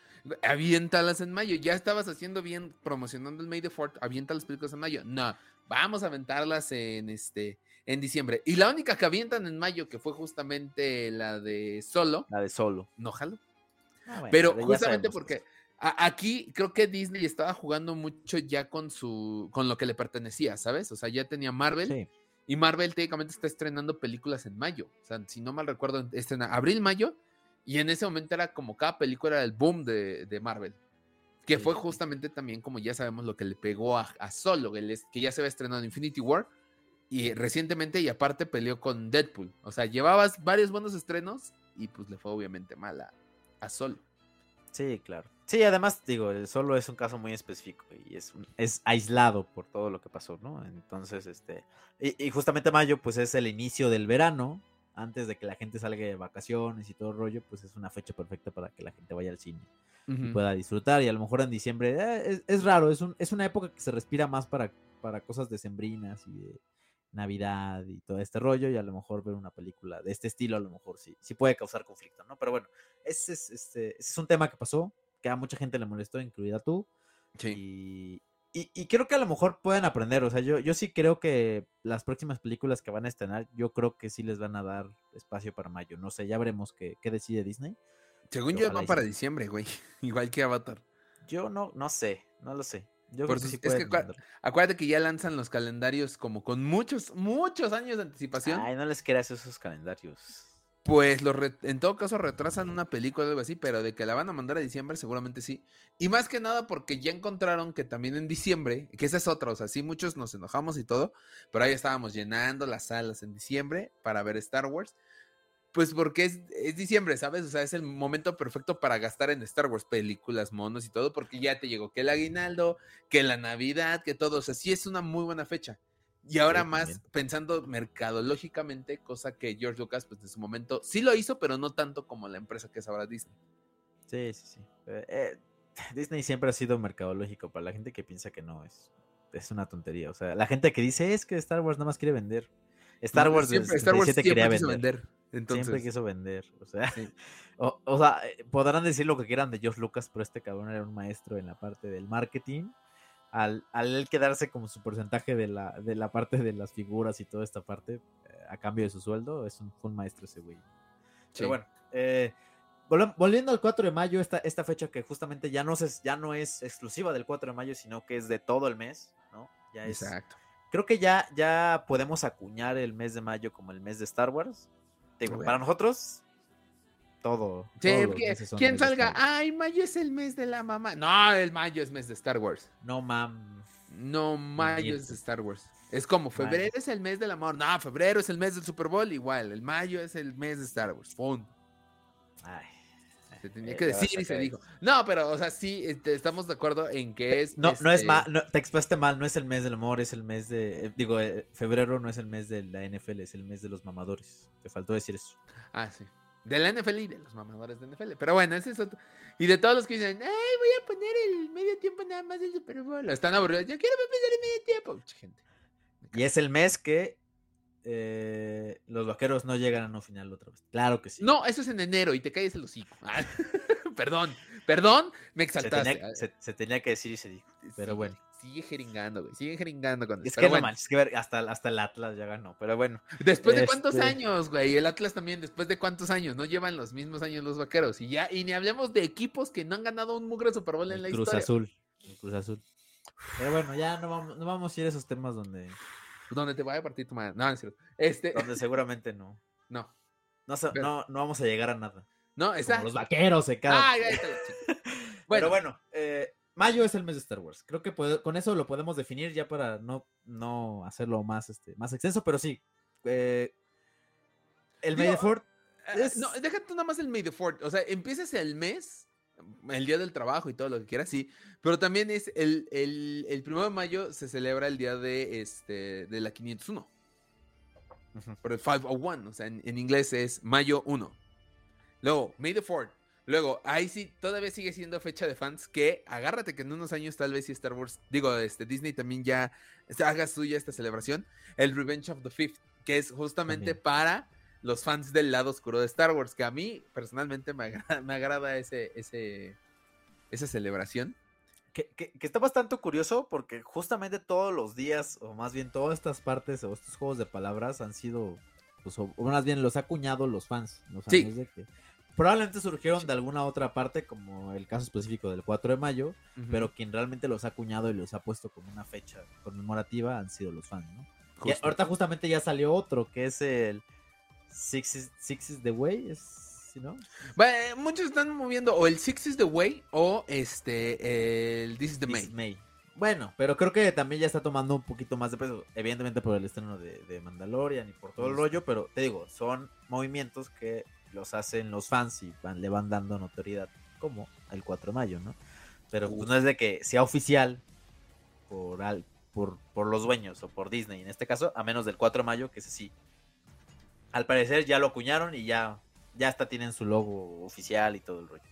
aviéntalas en mayo. Ya estabas haciendo bien promocionando el May the Fourth, avienta las películas en mayo. No, vamos a aventarlas en este en diciembre. Y la única que avientan en mayo, que fue justamente la de Solo. La de Solo. No jalo. Ah, pero justamente porque aquí creo que Disney estaba jugando mucho ya con su con lo que le pertenecía, ¿sabes? O sea, ya tenía Marvel. Sí y Marvel técnicamente está estrenando películas en mayo. O sea, si no mal recuerdo, estrena abril, mayo. Y en ese momento era como cada película era el boom de, Marvel. Que fue justamente también, como ya sabemos, lo que le pegó a, Solo, que ya se había estrenado en Infinity War. Y recientemente, y aparte, peleó con Deadpool. O sea, llevabas varios buenos estrenos y pues le fue obviamente mal a, a Solo. Sí, claro. Sí, además, digo, el solo es un caso muy específico y es, es aislado por todo lo que pasó, ¿no? Entonces, este, y, justamente mayo, pues es el inicio del verano, antes de que la gente salga de vacaciones y todo el rollo, pues es una fecha perfecta para que la gente vaya al cine y pueda disfrutar. Y a lo mejor en diciembre eh, es, raro, es, un, es una época que se respira más para, para cosas decembrinas y de Navidad y todo este rollo, y a lo mejor ver una película de este estilo, a lo mejor sí, sí puede causar conflicto, ¿no? Pero bueno, ese es, este, ese es un tema que pasó que a mucha gente le molestó, incluida tú. Sí. Y, y, creo que a lo mejor pueden aprender. O sea, yo, yo sí creo que las próximas películas que van a estrenar, yo creo que sí les van a dar espacio para mayo. No sé, ya veremos qué, qué decide Disney. Según yo, van para diciembre, güey. Igual que Avatar. Yo no, no sé, no lo sé. Yo creo que sí es que acuérdate que ya lanzan los calendarios como con muchos, muchos años de anticipación. Ay, no les quieras esos calendarios pues lo en todo caso retrasan una película o algo así, pero de que la van a mandar a diciembre seguramente sí. Y más que nada porque ya encontraron que también en diciembre, que esa es otra, o sea, sí muchos nos enojamos y todo, pero ahí estábamos llenando las salas en diciembre para ver Star Wars. Pues porque es, es diciembre, ¿sabes? O sea, es el momento perfecto para gastar en Star Wars, películas, monos y todo, porque ya te llegó que el aguinaldo, que la Navidad, que todo, o sea, sí es una muy buena fecha. Y ahora más pensando mercadológicamente, cosa que George Lucas, pues en su momento sí lo hizo, pero no tanto como la empresa que es ahora Disney. Sí, sí, sí. Eh, eh, Disney siempre ha sido mercadológico para la gente que piensa que no es. Es una tontería. O sea, la gente que dice es que Star Wars nada más quiere vender. Star Wars siempre, Star Wars quería vender. Siempre quiso vender. O sea, o, o sea, eh, podrán decir lo que quieran de George Lucas, pero este cabrón era un maestro en la parte del marketing al, él quedarse como su porcentaje de la, de la parte de las figuras y toda esta parte eh, a cambio de su sueldo, es un, fue un maestro ese güey. Pero bueno, eh, volviendo al 4 de mayo, esta, esta fecha que justamente ya no, es, ya no es exclusiva del 4 de mayo, sino que es de todo el mes, ¿no? Ya es, Exacto. Creo que ya, ya podemos acuñar el mes de mayo como el mes de Star Wars. Para nosotros, todo. ¿Quién salga? Ay, mayo es el mes de la mamá. No, el mayo es mes de Star Wars. No, mam. No, mayo es de Star Wars. Es como febrero es el mes del amor. No, febrero es el mes del Super Bowl. Igual, el mayo es el mes de Star Wars. Fun. Ay. Se tenía eh, que decir y se dijo. No, pero, o sea, sí, este, estamos de acuerdo en que es. No, no es este mal, te expresaste mal, no es el mes del amor, es el mes de. Eh, digo, eh, febrero no es el mes de la NFL, es el mes de los mamadores. Te faltó decir eso. Ah, sí. De la NFL y de los mamadores de NFL. Pero bueno, ese es otro. Y de todos los que dicen, ay, voy a poner el medio tiempo nada más del Super Bowl. Están aburridos. Yo quiero poner el medio tiempo. Mucha gente. Y es el mes que eh, los vaqueros no llegan a no final otra vez. Claro que sí. No, eso es en enero y te caes el hocico. Perdón. Perdón, me Se exaltaste. tenía, se- se tenía que decir y se dijo. Pero Sí, bueno. Sigue jeringando, güey. Sigue jeringando con Es que no bueno, manches, que ver, hasta, hasta el Atlas ya ganó. Pero bueno, Después de cuántos Este- años, güey. El Atlas también, después de cuántos años. No llevan los mismos años los vaqueros. Y ya, y ni hablemos de equipos que no han ganado un mugre Super Bowl en la Cruz historia. Azul. El Cruz Azul. Pero bueno, ya no vamos, no vamos a ir a esos temas donde, Donde te vaya a partir tu madre. No, no es cierto. Este, donde seguramente no. no. No, Pero- no, no vamos a llegar a nada. No, Como los vaqueros se. Ah, la chica. Pero Bueno, bueno, eh, mayo es el mes de Star Wars. Creo que puede- con eso lo podemos definir ya para no, no hacerlo más, este, más extenso, pero sí. eh, el May eh, es- no, déjate nada más el May Fourth. O sea, empiezas el mes, el día del trabajo y todo lo que quieras, sí. Pero también es el, el, el primero de mayo se celebra el día de, este, de la 501. Ujú. por el 501, o sea, en, en inglés es mayo 1. Luego, May the 4th. Luego, ahí sí, todavía sigue siendo fecha de fans que agárrate que en unos años tal vez si Star Wars, digo, este Disney también ya haga suya esta celebración, el Revenge of the Fifth, que es justamente para los fans del lado oscuro de Star Wars, que a mí personalmente me agrada, me agrada ese, ese, esa celebración. Que, que- que está bastante curioso porque justamente todos los días, o más bien todas estas partes o estos juegos de palabras han sido, pues, o, más bien los ha acuñado los fans. Los Sí. fans de que probablemente surgieron de alguna otra parte, como el caso específico del 4 de mayo, pero quien realmente los ha acuñado y los ha puesto como una fecha conmemorativa han sido los fans, ¿no? Y ahorita justamente ya salió otro, que es el Six is, Six is the Way, es, ¿sí, ¿no? Bueno, muchos están moviendo o el Six is the Way o este el This is the This May. is May. Bueno, pero creo que también ya está tomando un poquito más de peso, evidentemente por el estreno de, de Mandalorian y por todo el rollo, pero te digo, son movimientos que los hacen los fans y van, le van dando notoriedad, como el 4 de mayo, ¿no? Pero pues, no es de que sea oficial por, al, por, por los dueños o por Disney en este caso, a menos del 4 de mayo, que ese sí. Al parecer ya lo acuñaron y ya, ya hasta tienen su logo oficial y todo el rollo.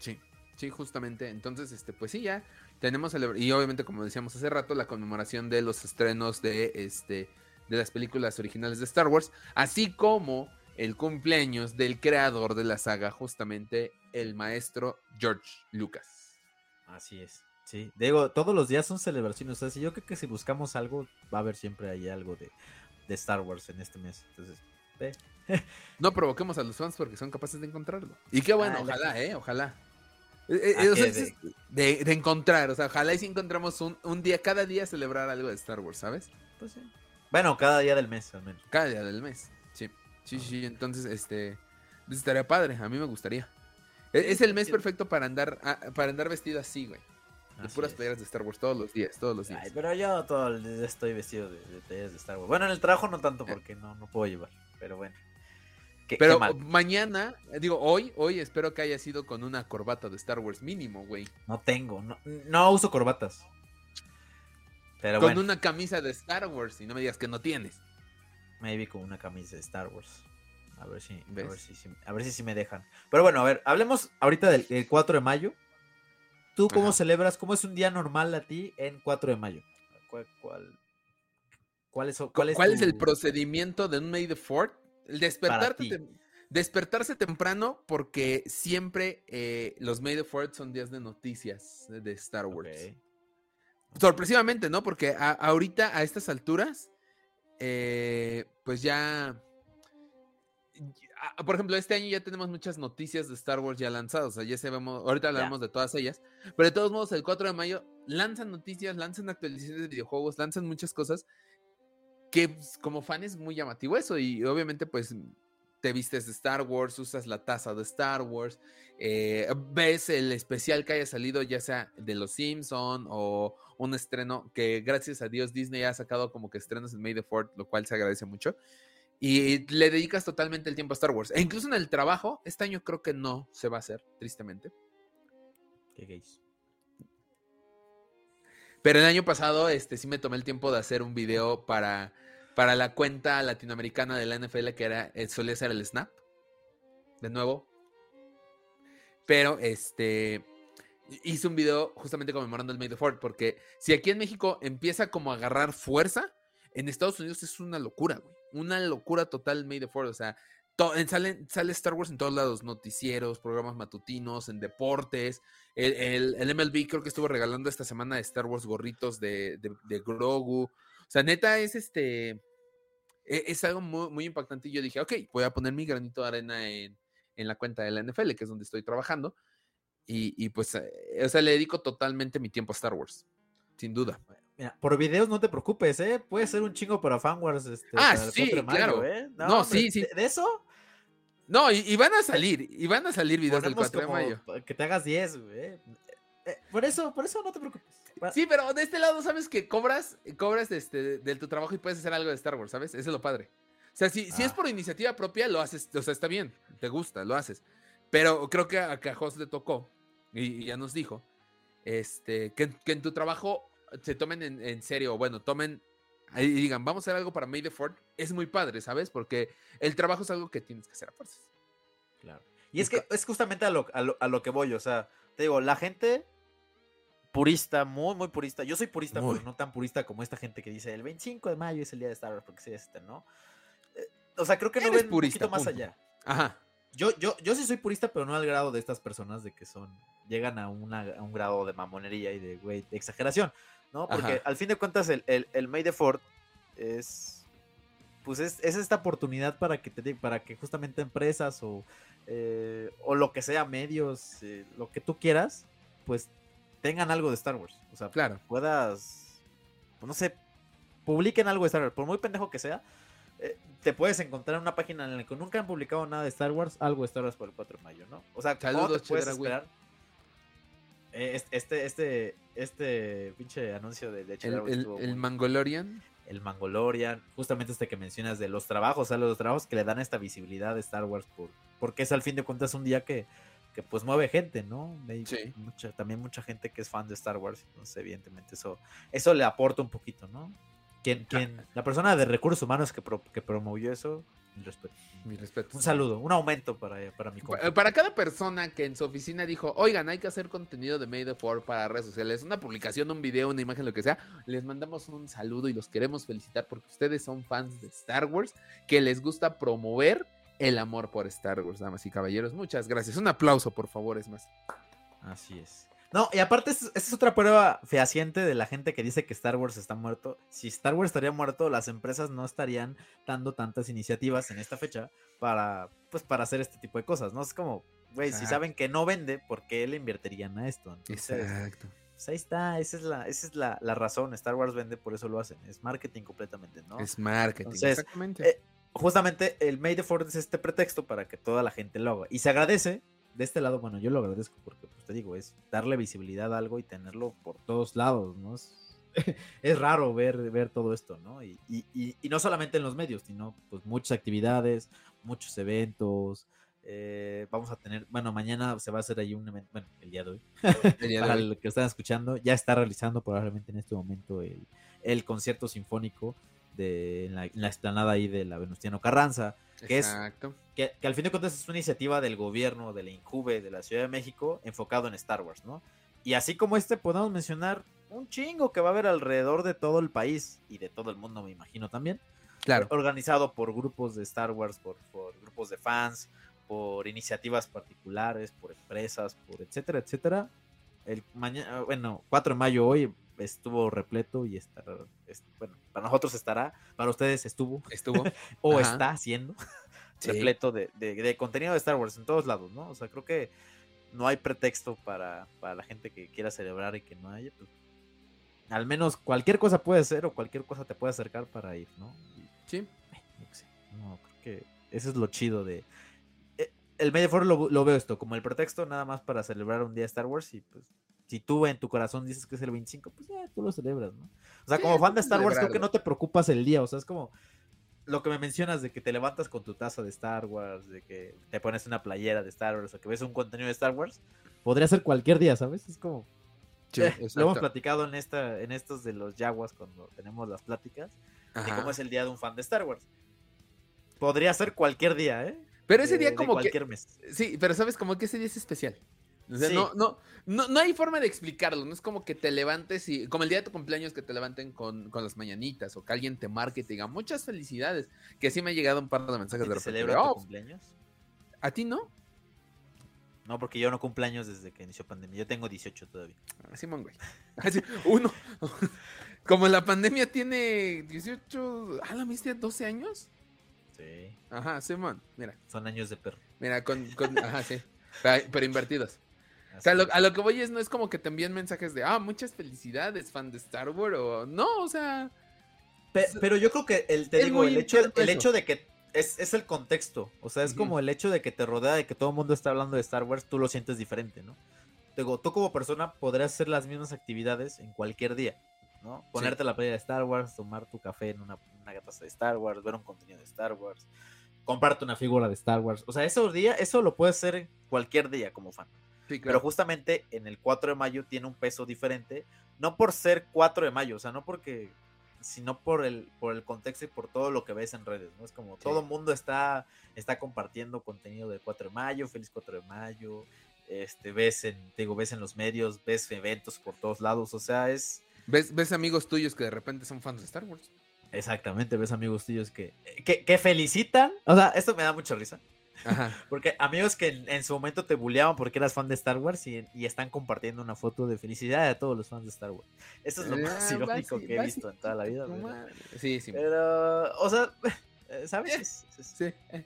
Sí, sí, justamente. Entonces, este, pues sí, ya tenemos celebra- y obviamente, como decíamos hace rato, la conmemoración de los estrenos de este de las películas originales de Star Wars, así como el cumpleaños del creador de la saga, justamente el maestro George Lucas. Así es. Sí, digo, todos los días son celebraciones. O sea, si yo creo que si buscamos algo, va a haber siempre ahí algo de, de Star Wars en este mes. Entonces, No provoquemos a los fans porque son capaces de encontrarlo. Y qué bueno, Ah, la- ojalá, eh, ojalá. Eh, eh, Ah, o sea, que es- de, de encontrar, o sea, ojalá y si encontramos un, un día, cada día celebrar algo de Star Wars, ¿sabes? Pues sí. Bueno, cada día del mes al menos. Cada día del mes. Sí, sí, sí. Entonces, este. pues estaría padre. A mí me gustaría. E- Es, el mes sí. perfecto para andar para andar vestido así, güey. De Así puras playeras de Star Wars todos los días, todos los días. Ay, pero yo todo el día estoy vestido de, de playeras de Star Wars. Bueno, en el trabajo no tanto porque no, no puedo llevar. Pero bueno. Qué, Pero qué mañana, digo, hoy, hoy espero que haya sido con una corbata de Star Wars mínimo, güey. No tengo. No, no uso corbatas. Pero con bueno, una camisa de Star Wars y no me digas que no tienes. maybe con una camisa de Star Wars. A ver si, a ver si, si- a ver si, sí me dejan. Pero bueno, a ver, hablemos ahorita del, del 4 de mayo. ¿Tú cómo Ajá. celebras? ¿Cómo es un día normal a ti en 4 de mayo? ¿Cuál, cuál, cuál es, cuál es, ¿Cuál es el procedimiento de un May the Fourth? El despertarte despertarse temprano porque siempre eh, los May the Fourth son días de noticias de- de Star Wars. Sorpresivamente, ¿no? Porque a- ahorita, a estas alturas, eh, pues ya... Por ejemplo, este año ya tenemos muchas noticias de Star Wars ya lanzadas. O sea, ya sabemos, ahorita hablamos de todas ellas. Pero de todos modos, el 4 de mayo lanzan noticias, lanzan actualizaciones de videojuegos, lanzan muchas cosas que pues, como fan es muy llamativo eso. Y obviamente, pues te vistes de Star Wars, usas la taza de Star Wars, eh, ves el especial que haya salido, ya sea de Los Simpson o un estreno que gracias a Dios Disney ha sacado como que estrenos en May the Fourth, lo cual se agradece mucho. Y le dedicas totalmente el tiempo a Star Wars. E incluso en el trabajo, este año creo que no se va a hacer, tristemente. Qué gays. Pero el año pasado, este, sí me tomé el tiempo de hacer un video para, para la cuenta latinoamericana de la NFL que era, eh, solía ser el Snap. De nuevo. Pero, este, hice un video justamente conmemorando el May the Fourth, porque si aquí en México empieza como a agarrar fuerza, en Estados Unidos es una locura, güey. Una locura total May the Fourth. O sea, sale, Star Wars en todos lados, noticieros, programas matutinos, en deportes. El, el, MLB creo que estuvo regalando esta semana de Star Wars gorritos de, de, Grogu. Sea, neta, es este. E, es, algo muy, muy, impactante. Y yo dije, ok, voy a poner mi granito de arena en, en la cuenta de la NFL, que es donde estoy trabajando. Y, y, pues, eh, o sea, le dedico totalmente mi tiempo a Star Wars, sin duda. Mira, por videos no te preocupes, ¿eh? Puede ser un chingo para fanwars. Este, ah, sí, claro. ¿eh? No, sí, sí. ¿De, eso? No, y, van a salir, y van a salir videos del 4 de mayo. Que te hagas 10, güey. Eh, por eso, por eso no te preocupes. Sí, pero de este lado sabes que cobras, cobras este, de, tu trabajo y puedes hacer algo de Star Wars, ¿sabes? Eso es lo padre. O sea, si, si es ah. por iniciativa propia, lo haces, o sea, está bien, te gusta, lo haces. Pero creo que a, que le tocó, y, ya nos dijo, este, que, en tu trabajo se tomen en, en serio, bueno, tomen y digan, vamos a hacer algo para May the Ford, es muy padre, ¿sabes? Porque el trabajo es algo que tienes que hacer a fuerzas. Claro. Y es que es justamente a lo, a lo, que voy, o sea, te digo, la gente purista, muy, muy purista. Yo soy purista, pero no tan purista como esta gente que dice el 25 de mayo es el día de Star Wars, porque sí este, ¿no? Eh, o sea, creo que no ven purista, un poquito más allá. Ajá. Yo, yo, yo sí soy purista, pero no al grado de estas personas de que son, llegan a, una, a un grado de mamonería y de, güey, de exageración. ¿no? Porque al fin de cuentas el, el, el May the Ford es pues es, esta oportunidad para que te para que justamente empresas o, eh, o lo que sea, medios, eh, lo que tú quieras, pues tengan algo de Star Wars. O sea, claro. puedas, pues, no sé, publiquen algo de Star Wars, por muy pendejo que sea. Eh, te puedes encontrar en una página en la que nunca han publicado nada de Star Wars, algo de Star Wars por el 4 de mayo, ¿no? O sea, Saludos, te puedes esperar? este, este, este pinche anuncio de, de el, el, Mangolorian. El Mangolorian, justamente este que mencionas de los trabajos, o sea, los trabajos que le dan esta visibilidad de Star Wars, por, porque es al fin de cuentas un día que, que pues mueve gente, ¿no? Sí. también mucha gente que es fan de Star Wars, entonces evidentemente eso, eso le aporta un poquito, ¿no? Quien, quien, la persona de recursos humanos que, que promovió eso, mi respeto. Mi respeto. Un saludo, un aumento para, para mi Para cada persona que en su oficina dijo, oigan, hay que hacer contenido de Made for para redes sociales, una publicación, un video, una imagen, lo que sea, les mandamos un saludo y los queremos felicitar porque ustedes son fans de Star Wars, que les gusta promover el amor por Star Wars, damas y caballeros. Muchas gracias. Un aplauso, por favor, es más. Así es. No, y aparte, esa es otra prueba fehaciente de la gente que dice que Star Wars está muerto. Si Star Wars estaría muerto, las empresas no estarían dando tantas iniciativas en esta fecha para, pues, para hacer este tipo de cosas, ¿no? Es como, güey, si saben que no vende, ¿por qué le invertirían a esto? Exacto. Pues ahí está, esa es, la, esa es la, razón. Star Wars vende, por eso lo hacen. Es marketing completamente, ¿no? Es marketing, exactamente. Eh, justamente el Made the Ford es este pretexto para que toda la gente lo haga. Y se agradece de este lado, bueno, yo lo agradezco porque, pues te digo, es darle visibilidad a algo y tenerlo por todos lados, ¿no? Es, raro ver, ver todo esto, ¿no? Y, no solamente en los medios, sino pues muchas actividades, muchos eventos. Eh, vamos a tener, bueno, mañana se va a hacer ahí un evento, bueno, el día de hoy, para el que están escuchando, ya está realizando probablemente en este momento el, concierto sinfónico de la, en la explanada ahí de la Venustiano Carranza que es que, al fin de cuentas es una iniciativa del gobierno, de la INJUVE, de la Ciudad de México, enfocado en Star Wars, ¿no? Y así como este, podemos mencionar un chingo que va a haber alrededor de todo el país y de todo el mundo, me imagino también. Claro. Organizado por grupos de Star Wars, por, por grupos de fans, por iniciativas particulares, por empresas, por etcétera, etcétera. El mañana, bueno, 4 de mayo hoy estuvo repleto y estará, bueno, para nosotros estará, para ustedes estuvo, estuvo o está haciendo repleto de, contenido de Star Wars en todos lados, ¿no? O sea, creo que no hay pretexto para, la gente que quiera celebrar y que no haya, pues, al menos cualquier cosa puede ser o cualquier cosa te puede acercar para ir, ¿no? sí. no, creo que eso es lo chido de... Eh, el medio foro lo, lo, veo esto como el pretexto nada más para celebrar un día Star Wars y pues si tú en tu corazón dices que es el 25, pues ya tú lo celebras, ¿no? O sea, como fan de Star Wars, creo que no te preocupas el día, o sea, es como lo que me mencionas de que te levantas con tu taza de Star Wars, de que te pones una playera de Star Wars, o que ves un contenido de Star Wars, podría ser cualquier día, ¿sabes? Es como... Eh, lo hemos platicado en, esta, en estos de los Jaguars cuando tenemos las pláticas, de cómo es el día de un fan de Star Wars. Podría ser cualquier día, ¿eh? Pero ese día como cualquier que... mes. Sí, pero sabes como que ese día es especial. O sea, Sí. no, no, no, no hay forma de explicarlo. No es como que te levantes y. Como el día de tu cumpleaños que te levanten con, con las mañanitas o que alguien te marque y te diga muchas felicidades. Que sí me ha llegado un par de mensajes de ¿Te repente. celebra tu "Oh, cumpleaños? ¿A ti no? No, porque yo no cumplo años desde que inició pandemia. Yo tengo 18 todavía. Ah, Simón, güey. Así, uno. Como la pandemia tiene 18. Ah, la misma 12 años. Sí. Ajá, Simón. Mira, Son años de perro. mira, con. con- ajá, sí. Pero, pero invertidos. O sea, lo- a lo que voy es, no es como que te envíen mensajes de, ah, muchas felicidades, fan de Star Wars, o no, o sea, Pe- pero yo creo que el, te digo, el hecho, el eso. hecho de que es, es el contexto. O sea, es como el hecho de que te rodea, de que todo el mundo está hablando de Star Wars, tú lo sientes diferente, ¿no? Te Digo, tú como persona podrás hacer las mismas actividades en cualquier día, ¿no? Ponerte la playa de Star Wars, tomar tu café en una, una taza de Star Wars, ver un contenido de Star Wars, comprarte una figura de Star Wars. O sea, ese día, eso lo puedes hacer cualquier día como fan. Sí, Pero justamente en el 4 de mayo tiene un peso diferente, no por ser 4 de mayo, o sea, no porque, sino por el, por el contexto y por todo lo que ves en redes, ¿no? Es como todo el mundo está, está compartiendo contenido del 4 de mayo, feliz 4 de mayo, este, ves en, te digo, ves en los medios, ves eventos por todos lados, o sea, es, ¿Ves, ves amigos tuyos que de repente son fans de Star Wars. exactamente, ves amigos tuyos que, que, que felicitan, o sea, esto me da mucha risa. Ajá. Porque amigos que en, en su momento te bulleaban porque eras fan de Star Wars y, y están compartiendo una foto de felicidad a todos los fans de Star Wars. Eso es lo más Ah, irónico basi- que he visto en toda la vida. pero-. Sí, sí. Pero, o sea, eh, ¿sabes? Es, es- sí. eh.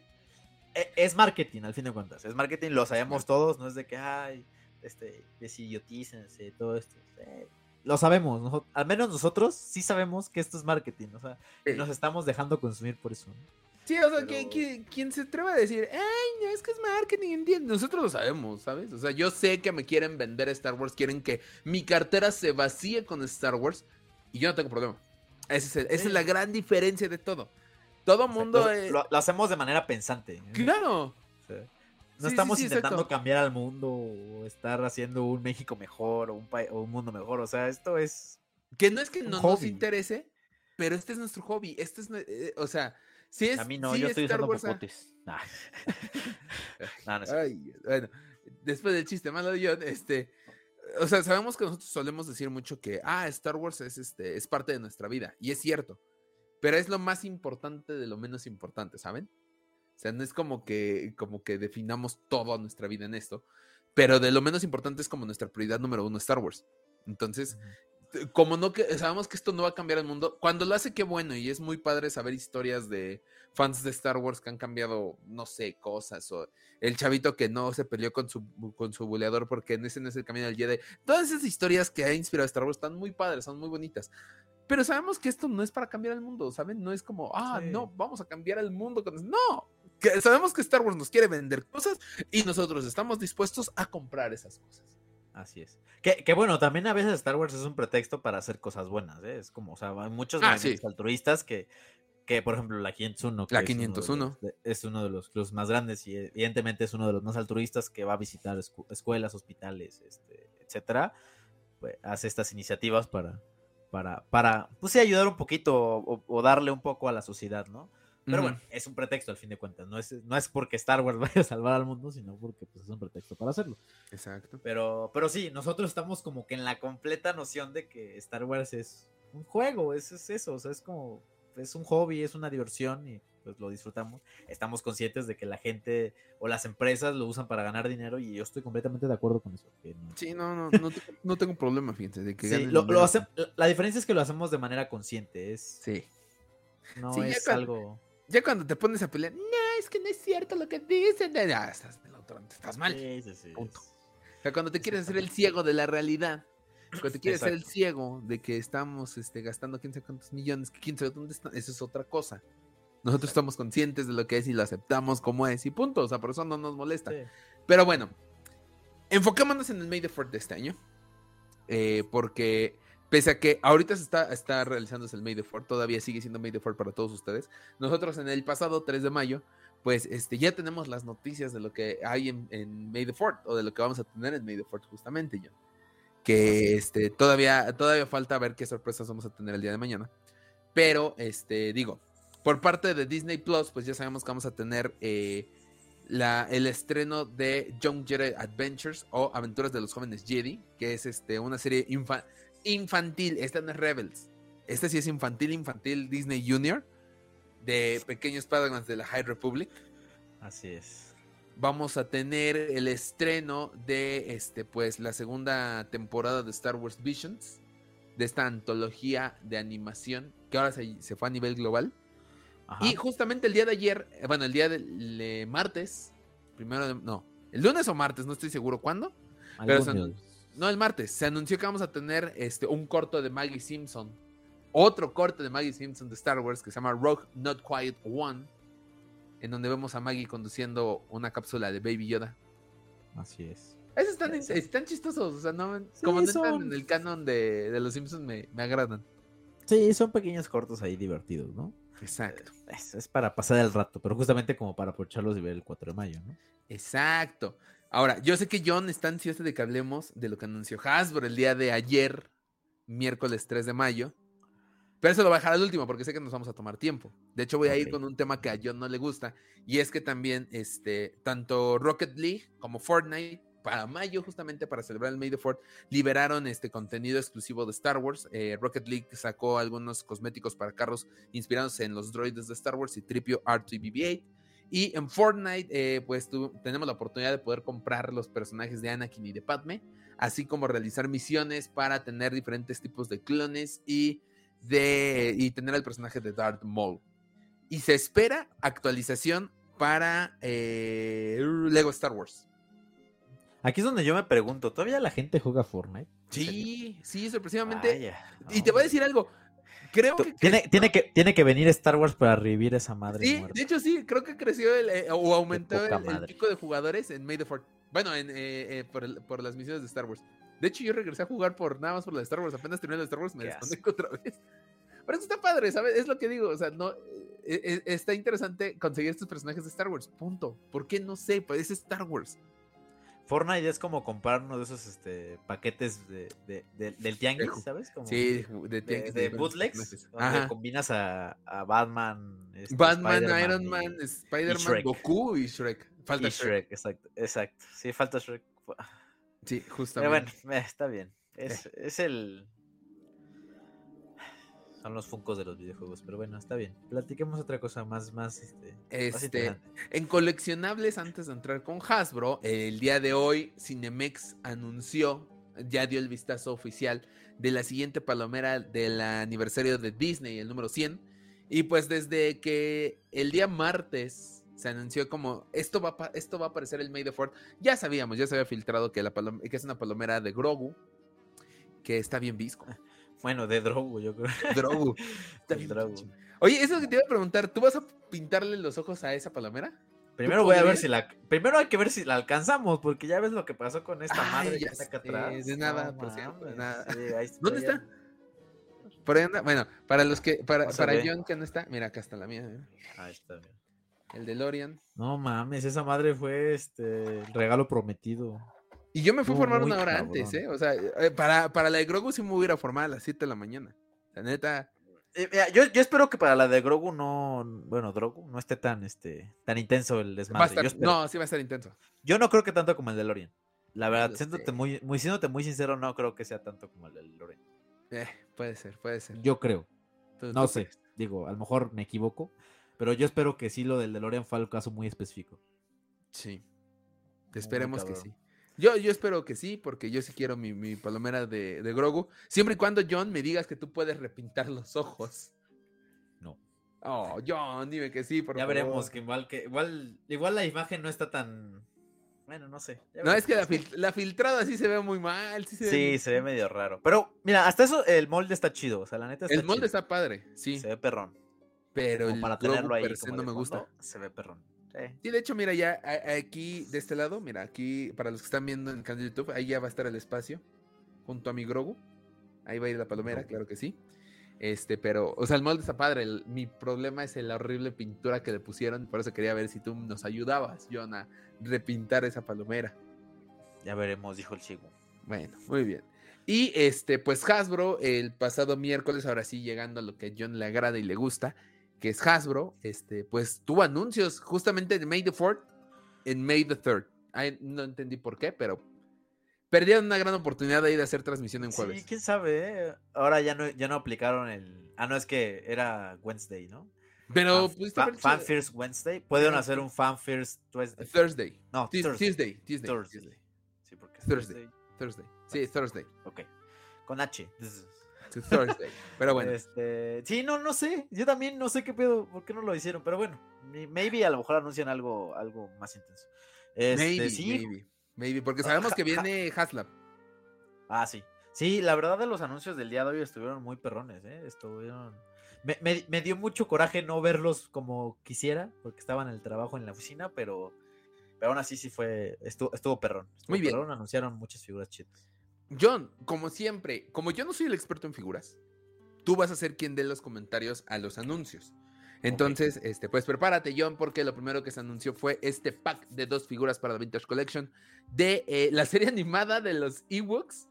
eh, es marketing, al fin de cuentas. Es marketing, lo sabemos todos, no es de que, ay, este, desidiotícense, todo esto. Eh, lo sabemos, al menos nosotros sí sabemos que esto es marketing, o sea, Sí. nos estamos dejando consumir por eso. ¿no? Sí, o sea, Pero- que, quien se atreva a decir, ay, no, es que es marketing. Nosotros lo sabemos, ¿sabes? O sea, yo sé que me quieren vender Star Wars, quieren que mi cartera se vacíe con Star Wars y yo no tengo problema. Es esa es la gran diferencia de todo. Todo mundo... Lo- eh, lo, lo hacemos de manera pensante. ¿eh? Claro. Sí. No Sí, estamos sí, intentando cambiar al mundo o estar haciendo un México mejor o un, o un mundo mejor. O sea, esto es. Que no es que no nos interese, pero este es nuestro hobby. Este es, eh, o sea, si es... a mí no, sí yo estoy Star usando Wars, ah, popotes. Nah. No, no es cierto. Ay, bueno, después del chiste malo de John, este, o sea, sabemos que nosotros solemos decir mucho que, ah, Star Wars es, este, es parte de nuestra vida, y es cierto, pero es lo más importante de lo menos importante, ¿saben? O sea, no es como que, como que definamos toda nuestra vida en esto, pero de lo menos importante es como nuestra prioridad número uno, Star Wars. Entonces, t- como no que sabemos que esto no va a cambiar el mundo, cuando lo hace qué bueno y es muy padre saber historias de fans de Star Wars que han cambiado, no sé, cosas o el chavito que no se peleó con su con su buleador porque en ese no es el camino del Jedi. Todas esas historias que ha inspirado Star Wars están muy padres, son muy bonitas. Pero sabemos que esto no es para cambiar el mundo, ¿saben? No es como, ah, Sí. no, vamos a cambiar el mundo con. No, que sabemos que Star Wars nos quiere vender cosas y nosotros estamos dispuestos a comprar esas cosas. Así es. Que, que bueno, también a veces Star Wars es un pretexto para hacer cosas buenas, ¿eh? Es como, o sea, hay muchos Ah, sí. altruistas que, que, por ejemplo, la 501. que La es uno de 501. los- de- Es uno de los clubes más grandes y evidentemente es uno de los más altruistas que va a visitar escu- escuelas, hospitales, este, etcétera. Pues hace estas iniciativas para, para, para, pues sí, ayudar un poquito o, o darle un poco a la sociedad, ¿no? Pero bueno, es un pretexto al fin de cuentas. No es, no es porque Star Wars vaya a salvar al mundo, sino porque pues, es un pretexto para hacerlo. Exacto. Pero, pero sí, nosotros estamos como que en la completa noción de que Star Wars es un juego, es, es eso, o sea, es como, es un hobby, es una diversión y pues lo disfrutamos. Estamos conscientes de que la gente o las empresas lo usan para ganar dinero y yo estoy completamente de acuerdo con eso. que no- Sí, no, no, no, no tengo problema, fíjense, de que Sí, lo- hace- la- diferencia es que lo hacemos de manera consciente, es, Sí. no Sí, es algo... Ya cuando te pones a pelear, no, es que no es cierto lo que dicen. Ya, estás, otro, estás mal. Sí, sí, sí, Punto. O sea, cuando te quieres hacer el ciego de la realidad, cuando te quieres hacer el ciego de que estamos este, gastando quién sabe cuántos millones, quién sabe dónde están, eso es otra cosa. Nosotros estamos conscientes de lo que es y lo aceptamos como es y punto. O sea, por eso no nos molesta. sí. Pero bueno, enfoquémonos en el May the Fourth de este año. eh, porque pese a que ahorita se está, está realizándose el May the Fourth, todavía sigue siendo May the Fourth para todos ustedes. Nosotros en el pasado 3 de mayo, pues este, ya tenemos las noticias de lo que hay en, en May the Fourth o de lo que vamos a tener en May the Fourth justamente, John. Que este, todavía, todavía falta ver qué sorpresas vamos a tener el día de mañana. Pero, este, digo, por parte de Disney Plus, pues ya sabemos que vamos a tener eh, la, el estreno de Young Jedi Adventures o Aventuras de los Jóvenes Jedi, que es este, una serie infantil. Esta no es Rebels. Esta sí es infantil, infantil Disney Junior de Pequeños Padawans de la High Republic. Así es. Vamos a tener el estreno de este, pues, la segunda temporada de Star Wars Visions, de esta antología de animación que ahora se, se fue a nivel global. Y justamente el día de ayer, eh, bueno, el día de, martes, primero de, no, el lunes o martes, no estoy seguro cuándo. No, el martes, se anunció que vamos a tener este, un corto de Maggie Simpson. Otro corto de Maggie Simpson de Star Wars que se llama Rogue Not Quiet One. En donde vemos a Maggie conduciendo una cápsula de Baby Yoda. Así es. Esos están, están chistosos. O sea, no, como no están en el canon de, de los Simpsons, me, me agradan. Sí, son pequeños cortos ahí divertidos, ¿no? Exacto. Es, para pasar el rato, pero justamente como para aprovecharlos y ver el 4 de mayo, ¿no? Exacto. Ahora, yo sé que John está ansioso de que hablemos de lo que anunció Hasbro el día de ayer, miércoles 3 de mayo. Pero eso lo voy a dejar al último porque sé que nos vamos a tomar tiempo. De hecho, voy a ir con un tema que a John no le gusta. Y es que también, este, tanto Rocket League como Fortnite para mayo, justamente para celebrar el May the Fourth, liberaron este contenido exclusivo de Star Wars. Eh, Rocket League sacó algunos cosméticos para carros inspirados en los droides de Star Wars y Tripio R2 y BB-8. Y en Fortnite, eh, pues tenemos la oportunidad de poder comprar los personajes de Anakin y de Padme, así como realizar misiones para tener diferentes tipos de clones y, de, y tener el personaje de Darth Maul. Y se espera actualización para eh, Lego Star Wars. Aquí es donde yo me pregunto, ¿todavía la gente juega Fortnite? Sí, sí, sorpresivamente. y te voy a decir algo. Creo que, tiene, tiene, que tiene que venir Star Wars para revivir esa madre. Sí, de hecho sí, creo que creció el, eh, o aumentó el, pico de jugadores en May the Fourth. Bueno, en, eh, eh, por, las misiones de Star Wars. De hecho, yo regresé a jugar por nada más por la de Star Wars. Apenas terminé la de Star Wars, me desconecto otra vez. Pero eso está padre, ¿sabes? Es lo que digo. O sea, no. está interesante conseguir estos personajes de Star Wars. Punto. ¿Por qué? No sé, pues es Star Wars. Fortnite es como comprar uno de esos este, paquetes de, del tianguis, ¿sabes? Como sí, de, de, bootlegs, donde combinas a, a Batman, este, Batman, Iron Man, Spider-Man, Goku y Shrek. Falta Shrek. exacto, exacto. Sí, falta Shrek. Sí, justamente. Pero bueno, está bien. Es, es el, son los funcos de los videojuegos. Pero bueno, está bien. Platiquemos otra cosa más, más, este, este en coleccionables, antes de entrar con Hasbro, el día de hoy Cinemex anunció, ya dio el vistazo oficial de la siguiente palomera del aniversario de Disney, el número 100. Y pues desde que el día martes se anunció como esto va, a, esto va a aparecer el May the Fourth, ya sabíamos, ya se había filtrado que, la que es una palomera de Grogu, que está bien visco. Bueno, de Drogu, yo creo. Drogu. Oye, eso que te iba a preguntar, ¿tú vas a pintarle los ojos a esa palomera? Primero voy a ver si la. Primero hay que ver si la alcanzamos, porque ya ves lo que pasó con esta madre que está acá atrás. De nada, por cierto, nada. ¿Dónde está? Por ahí anda. Bueno, para los que. Para, para John que no está. Mira, acá está la mía. Ahí está. El de Lorian. No mames, esa madre fue este el regalo prometido. Y yo me fui a formar una hora antes, ¿eh? O sea, eh, para, para la de Grogu sí me hubiera formado a las 7 de la mañana. La neta. Eh, yo, yo, espero que para la de Grogu no, bueno, Grogu no esté tan, este, tan intenso el desmadre. no, sí va a estar intenso. Yo no creo que tanto como el de Lorian. La verdad, siéndote muy, muy, siéndote muy sincero, no creo que sea tanto como el de Lorian. Eh, puede ser, puede ser. Yo creo. no sé, digo, a lo mejor me equivoco, pero yo espero que sí lo del DeLorean fue el caso muy específico. Sí. Esperemos que sí. Yo, yo espero que sí, porque yo sí quiero mi, palomera de, de, Grogu. Siempre y cuando, John, me digas que tú puedes repintar los ojos. No. Oh, John, dime que sí, por ya veremos, que igual, que igual, igual la imagen no está tan. Bueno, no sé. No, es que la, filtrada sí se ve muy mal. Sí, se, ve... medio raro. Pero, mira, hasta eso el molde está chido. O sea, la neta está El molde está padre, sí. Se ve perrón. Pero el para tenerlo ahí no me gusta. Se ve perrón. Sí. de hecho, mira, ya aquí de este lado, mira, aquí para los que están viendo en el canal de YouTube, ahí ya va a estar el espacio junto a mi Grogu. Ahí va a ir la palomera, claro que sí. Este, pero, o sea, el molde está padre. mi problema es la horrible pintura que le pusieron. Por eso quería ver si tú nos ayudabas, John, a repintar esa palomera. Ya veremos, dijo el chico. Bueno, muy bien. Y este, pues Hasbro, el pasado miércoles, ahora sí llegando a lo que a John le agrada y le gusta, que es Hasbro, este, pues tuvo anuncios justamente de May the Fourth. en May the 3rd. Ay, no entendí por qué, pero perdieron una gran oportunidad ahí de hacer transmisión en jueves. Sí, quién sabe. ¿eh? Ahora ya no, ya no aplicaron el. Ah, no, es que era Wednesday, ¿no? Pero Fan, pudiste Fa- Fan First Wednesday. Pueden hacer un Fan First Tuesday. Thursday. No, Tues- Thursday. Tuesday. Tuesday. Thursday. Sí, porque Thursday. Thursday. Sí, Thursday. Ok. Con H. Sí, Thursday. Pero bueno. Este, sí, no, no sé. Yo también no sé qué pedo, por qué no lo hicieron. Pero bueno, maybe a lo mejor anuncian algo, algo más intenso. Este, maybe, sí. maybe. Maybe. Porque sabemos que viene Haslab. Ah, sí. Sí, la verdad de los anuncios del día de hoy estuvieron muy perrones, ¿eh? Estuvieron... Me, me- me dio mucho coraje no verlos como quisiera, porque estaban en el trabajo en la oficina, pero, pero aún así sí fue... Estuvo, estuvo perrón. estuvo Muy bien. perrón, anunciaron muchas figuras chidas. John, como siempre, como yo no soy el experto en figuras, tú vas a ser quien dé los comentarios a los anuncios. Entonces, este, pues prepárate, John, porque lo primero que se anunció fue este pack de dos figuras para la Vintage Collection de eh, la serie animada de los Ewoks.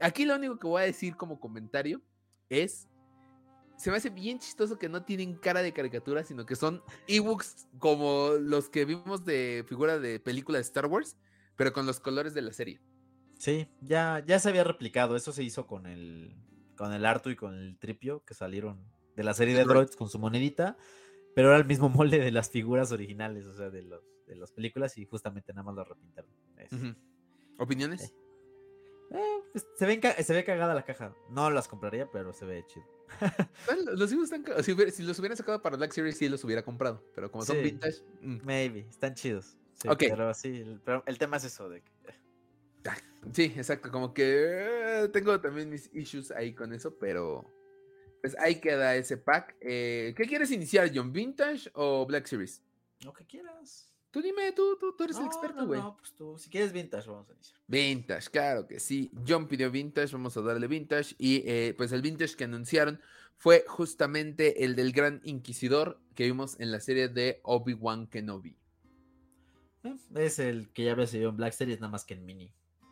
Aquí lo único que voy a decir como comentario es, se me hace bien chistoso que no tienen cara de caricatura, sino que son Ewoks como los que vimos de figura de película de Star Wars, pero con los colores de la serie. Sí, ya, ya se había replicado. Eso se hizo con el, con el Artu y con el Tripio, que salieron de la serie de Droids. con su monedita, pero era el mismo molde de las figuras originales, o sea, de, los, de las películas, y justamente nada más lo repintaron. ¿Opiniones? Eh, pues, se, ven se ve cagada la caja. No las compraría, pero se ve chido. Bueno, Los están si, hubiera- si los hubieran sacado para Black Series, sí los hubiera comprado. Pero como son Sí. vintage, mm, Maybe, están chidos. Sí, Ok. Pero sí, el, pero el tema es eso de que... sí, exacto. Como que eh, tengo también mis issues ahí con eso, pero pues ahí queda ese pack. Eh, ¿Qué quieres iniciar, John? ¿Vintage o Black Series? Lo que quieras. Tú dime, tú, tú, tú eres el experto, güey. no, pues tú, si quieres vintage, vamos a iniciar. Vintage, claro que sí. John pidió vintage, vamos a darle vintage. Y eh, pues el vintage que anunciaron fue justamente el del Gran Inquisidor que vimos en la serie de Obi-Wan Kenobi. Eh, Es el que ya había salido en Black Series, nada más que en mini.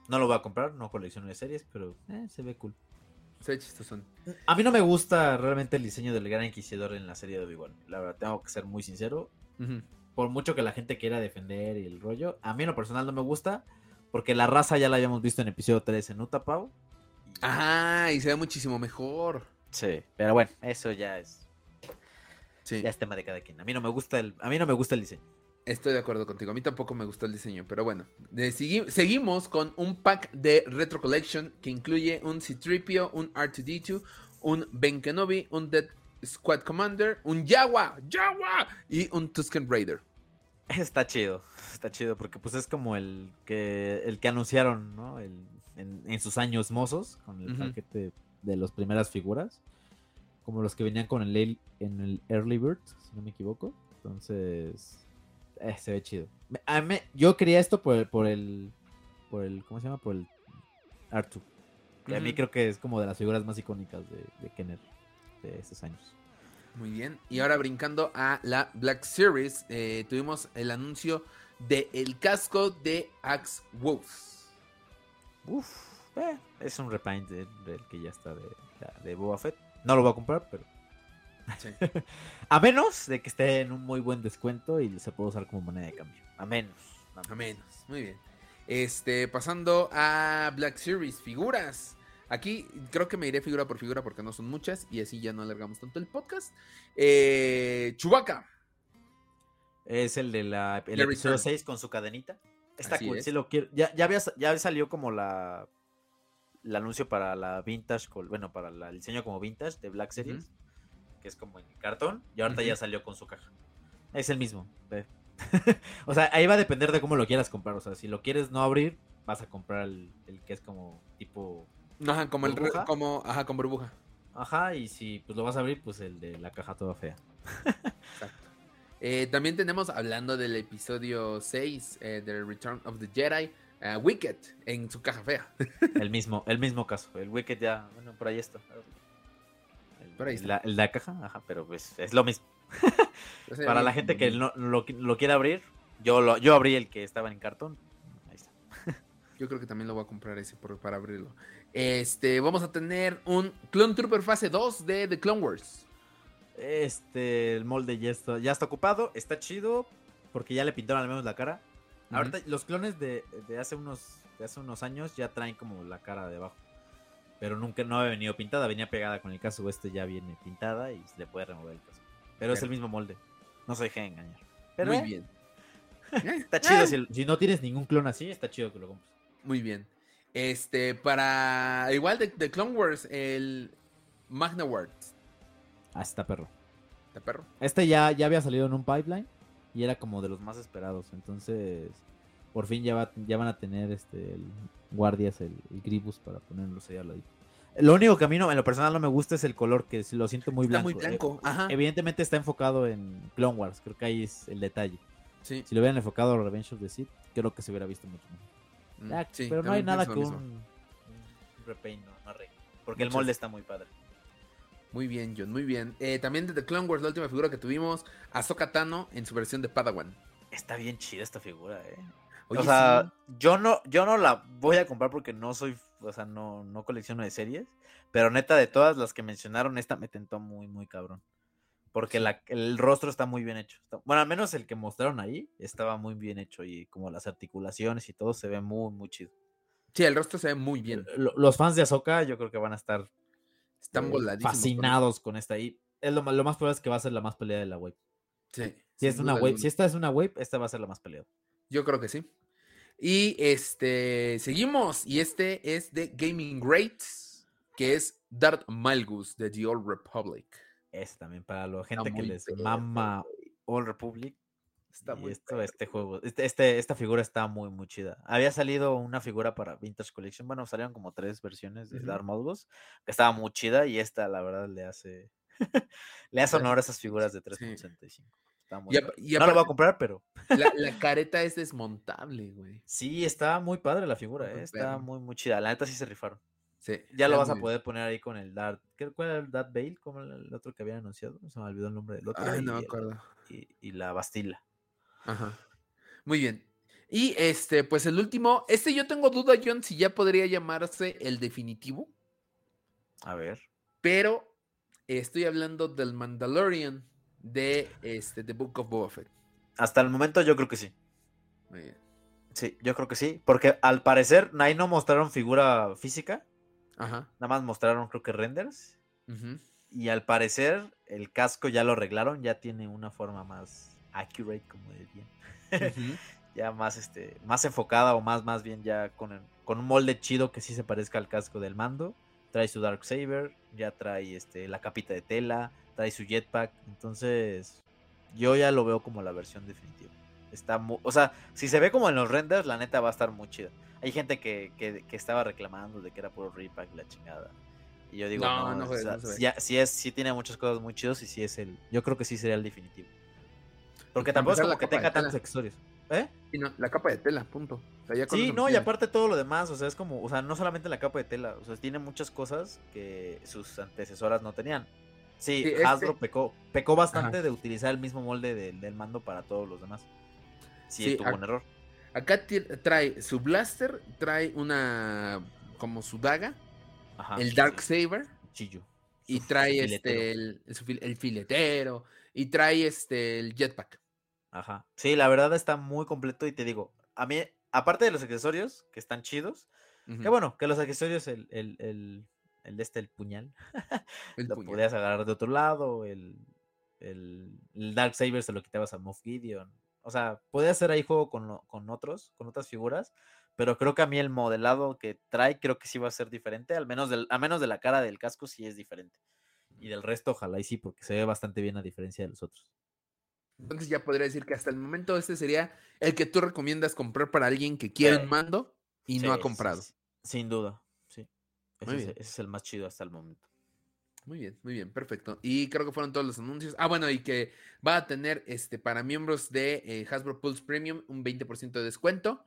No lo voy a comprar, no colecciono de series, pero eh, se ve cool. Se ve chistosón. A mí no me gusta realmente el diseño del Gran Inquisidor en la serie de Obi-Wan. La verdad, tengo que ser muy sincero. Por mucho que la gente quiera defender y el rollo, a mí en lo personal no me gusta. Porque la raza ya la habíamos visto en episodio 3 en Utapau. Ah, y se ve muchísimo mejor. Sí, pero bueno, eso ya es, Sí, ya es tema de cada quien. A mí no me gusta el, a mí no me gusta el diseño. Estoy de acuerdo contigo. A mí tampoco me gustó el diseño, pero bueno. De- segui- seguimos con un pack de Retro Collection que incluye un C-Tripio, un R2D2, un Ben Kenobi, un Dead Squad Commander, un Jawa, Jawa y un Tusken Raider. Está chido, está chido porque pues es como el que el que anunciaron, ¿no? El, en, en sus años mozos con el paquete de las primeras figuras, como los que venían con el- en el Early Bird, si no me equivoco. Entonces, eh, se ve chido. A mí- yo quería esto por el, por el por el ¿cómo se llama? Por el Artu. Que a mí creo que es como de las figuras más icónicas de, de Kenner de estos años. Muy bien. Y ahora brincando a la Black Series, eh, tuvimos el anuncio de el casco de Axe Wolves. Uf, eh, es un repaint de- del que ya está de, de Boba Fett. No lo voy a comprar, pero. Sí. A menos de que esté en un muy buen descuento y se pueda usar como moneda de cambio. A menos. A menos, muy bien. Este, pasando a Black Series, figuras. Aquí creo que me iré figura por figura porque no son muchas y así ya no alargamos tanto el podcast. Eh, Chewbacca. Es el de la, el episodio Return. 6 con su cadenita. Está Así cool, es. sí lo quiero. Ya, ya, había, ya salió como la el anuncio para la vintage, bueno, para la- el diseño como vintage de Black Series, que es como en cartón, y ahorita ya salió con su caja. Es el mismo. o sea, ahí va a depender de cómo lo quieras comprar. O sea, si lo quieres no abrir, vas a comprar el, el que es como tipo. Ajá, como el re- ¿Burbuja? como, ajá, con burbuja. Ajá, y si pues lo vas a abrir, pues el de la caja toda fea. Exacto. Eh, también tenemos, hablando del episodio 6 eh, de Return of the Jedi, a Wicked en su caja fea. El mismo, el mismo caso. El Wicked ya, bueno, por ahí está. El, Por ahí está. la, el de la caja, ajá, pero pues es lo mismo. Para la gente que no lo, lo quiera abrir, yo lo, yo abrí el que estaba en cartón. Ahí está. Yo creo que también lo voy a comprar ese por- para abrirlo. Este, vamos a tener un Clone Trooper fase 2 de The Clone Wars. Este, el molde ya está, ya está ocupado, está chido, porque ya le pintaron al menos la cara. Ahorita los clones de, de hace unos de hace unos años ya traen como la cara de abajo. Pero nunca no había venido pintada, venía pegada con el casco. Este ya viene pintada y se le puede remover el casco. Pero es el mismo molde. No se deje engañar. Pero Muy eh, bien. Está chido. Si, si no tienes ningún clon así, está chido que lo compres. Muy bien. Este, para. Igual de, de Clone Wars, el Magna Words. Ah, está perro. ¿Está perro? Este ya, ya había salido en un pipeline y era como de los más esperados. Entonces, por fin ya, va- ya van a tener este el guardias, el, el Gribus para ponerlos ahí al ladito. Lo único que a mí no, en lo personal no me gusta es el color, que lo siento muy Está blanco. muy blanco. Ajá. Eh, evidentemente está enfocado en Clone Wars, creo que ahí es el detalle. Sí. Si lo hubieran enfocado a Revenge of the Sith, creo que se hubiera visto mucho mejor. Mm, sí, pero no hay nada que un, un repaint no, no. Porque el molde está muy padre. Muy bien, John, muy bien. Eh, también de The Clone Wars, la última figura que tuvimos, Ahsoka Tano en su versión de Padawan. Está bien chida esta figura, eh. Oye, o sea, sí. yo no, yo no la voy a comprar porque no soy, o sea, no, no colecciono de series. Pero neta, de todas las que mencionaron, esta me tentó muy, muy cabrón. Porque la- el rostro está muy bien hecho. Bueno, al menos el que mostraron ahí estaba muy bien hecho. Y como las articulaciones y todo se ve muy, muy chido. Sí, el rostro se ve muy bien. Lo- Los fans de Ahsoka, yo creo que van a estar Están eh, fascinados con esta. Y es lo, lo más probable es que va a ser la más peleada de la wave. Sí. Si, es una si esta es una wave, esta va a ser la más peleada. Yo creo que sí. Y este, seguimos. Y este es de Gaming Greats, que es Darth Malgus de The Old Republic. Es también para la gente que les perro, mama. All Republic. Está y muy esto, este juego, este, este- esta figura está muy, muy chida. Había salido una figura para Vintage Collection. Bueno, salieron como tres versiones de Ujú. Darth Malgus, que estaba muy chida. Y esta, la verdad, le hace le hace honor a esas figuras de Sí. 3.65. Está muy Y, padre. apa- y no la voy a comprar, pero la, la careta es desmontable, güey. sí, está muy padre la figura. Muy eh, Está muy, muy chida. La neta sí se rifaron. Sí, Ya lo vas a bien. poder poner ahí con el Darth. ¿qué- ¿Cuál era el Darth Bale? ¿Cómo era el otro que habían anunciado? Se me olvidó el nombre del otro. Ay, y no me acuerdo. y, y la Bastila. Ajá. Muy bien. Y este, pues el último, este yo tengo duda, John, si ya podría llamarse el definitivo, A ver. pero estoy hablando del Mandalorian de este, The Book of Boba Fett. Hasta el momento yo creo que sí. Muy bien. Sí, yo creo que sí. Porque al parecer ahí no mostraron figura física. Ajá. Nada más mostraron creo que renders. Y al parecer el casco ya lo arreglaron. Ya tiene una forma más accurate, como dirían. Ya más este. Más enfocada o más, más bien ya con, el- con un molde chido que sí se parezca al casco del mando. Trae su Dark Saber. Ya trae este, la capita de tela. Trae su jetpack. Entonces. Yo ya lo veo como la versión definitiva. Está mu- o sea, si se ve como en los renders, la neta va a estar muy chida. Hay gente que, que- que estaba reclamando de que era puro repack la chingada. Y yo digo, No, no, no o sea, sí, sí es, sí tiene muchas cosas muy chidos y sí es el. Yo creo que sí sería el definitivo. Porque tampoco es como que tenga tantos accesorios. ¿Eh? Y no, la capa de tela, punto. O sea, ya con Sí, no, y aparte todo lo demás, o sea, es como, o sea, no solamente la capa de tela, o sea, tiene muchas cosas que sus antecesoras no tenían. Sí, Sí, este- Hasbro pecó, pecó bastante de utilizar el mismo molde del, del mando para todos los demás. Sí, Sí, tuvo un error. Acá trae su blaster, trae una como su daga, Ajá, el Dark Saber cuchillo. y trae este el, el su fil- el filetero y trae este el jetpack. Ajá. Sí, la verdad está muy completo y te digo, a mí, aparte de los accesorios, que están chidos, que bueno, que los accesorios, el, el, el, este, el puñal, el lo puñal. podías agarrar de otro lado, el, el, el Dark Saber se lo quitabas a Moff Gideon. O sea, podías hacer ahí juego con, lo- con otros, con otras figuras, pero creo que a mí el modelado que trae creo que sí va a ser diferente, al menos, del, a menos de la cara del casco sí es diferente. Y del resto ojalá y sí, porque se ve bastante bien a diferencia de los otros. Entonces ya podría decir que hasta el momento este sería el que tú recomiendas comprar para alguien que quiere Sí. un mando y no ha comprado. sí, Sin duda. Ese, es, bien. ese es el más chido hasta el momento. Muy bien, muy bien, perfecto. Y creo que fueron todos los anuncios. Ah, bueno, y que va a tener este para miembros de eh, Hasbro Pulse Premium un 20% de descuento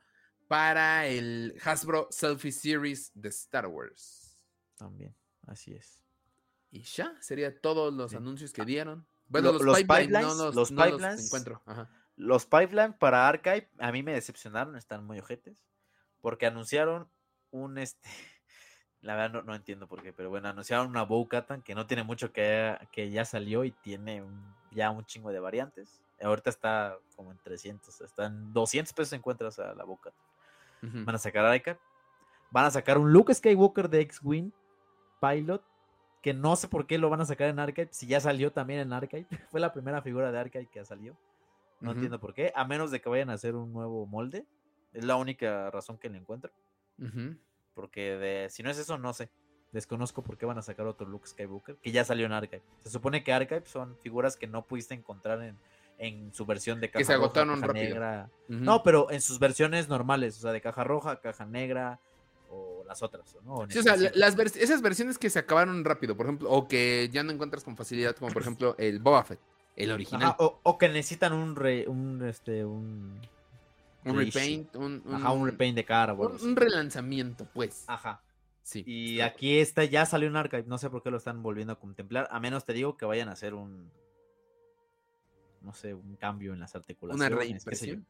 para el Hasbro Selfie Series de Star Wars. También, así es. Y ya, sería todos los Sí. anuncios que dieron. Bueno, lo- los, los pipelines, no pipelines- los, los no los pipelines- encuentro. Ajá. Los pipeline para Archive a mí me decepcionaron, están muy ojetes, porque anunciaron un este, la verdad no, no entiendo por qué, pero bueno, anunciaron una Bo-Katan que no tiene mucho que, que ya salió y tiene un- ya un chingo de variantes. Ahorita está como en 300, está en 200 pesos encuentras a la boca. Ujú. Van a sacar a. Van a sacar un Luke Skywalker de X-Wing Pilot. Que no sé por qué lo van a sacar en Archive. Si ya salió también en Archive. Fue la primera figura de Archive que salió. No entiendo por qué. A menos de que vayan a hacer un nuevo molde. Es la única razón que le encuentro. Porque de, si no es eso, no sé. Desconozco por qué van a sacar otro Luke Skywalker. Que ya salió en Archive. Se supone que Archive son figuras que no pudiste encontrar en, en su versión de caja se roja, agotaron caja rápido. negra. No, pero en sus versiones normales, o sea, de caja roja, caja negra o las otras, ¿no? En Sí, o sea, las vers- esas versiones que se acabaron rápido, por ejemplo, o que ya no encuentras con facilidad, como por ejemplo el Boba Fett, el original. Ajá, o, o que necesitan un re- un este un un repaint, un, un, ajá, un repaint de cara un- un relanzamiento, pues. Ajá. Sí. Y aquí está ya salió en Archive, no sé por qué lo están volviendo a contemplar, a menos te digo que vayan a hacer un no sé, un cambio en las articulaciones, yo. reimpresión?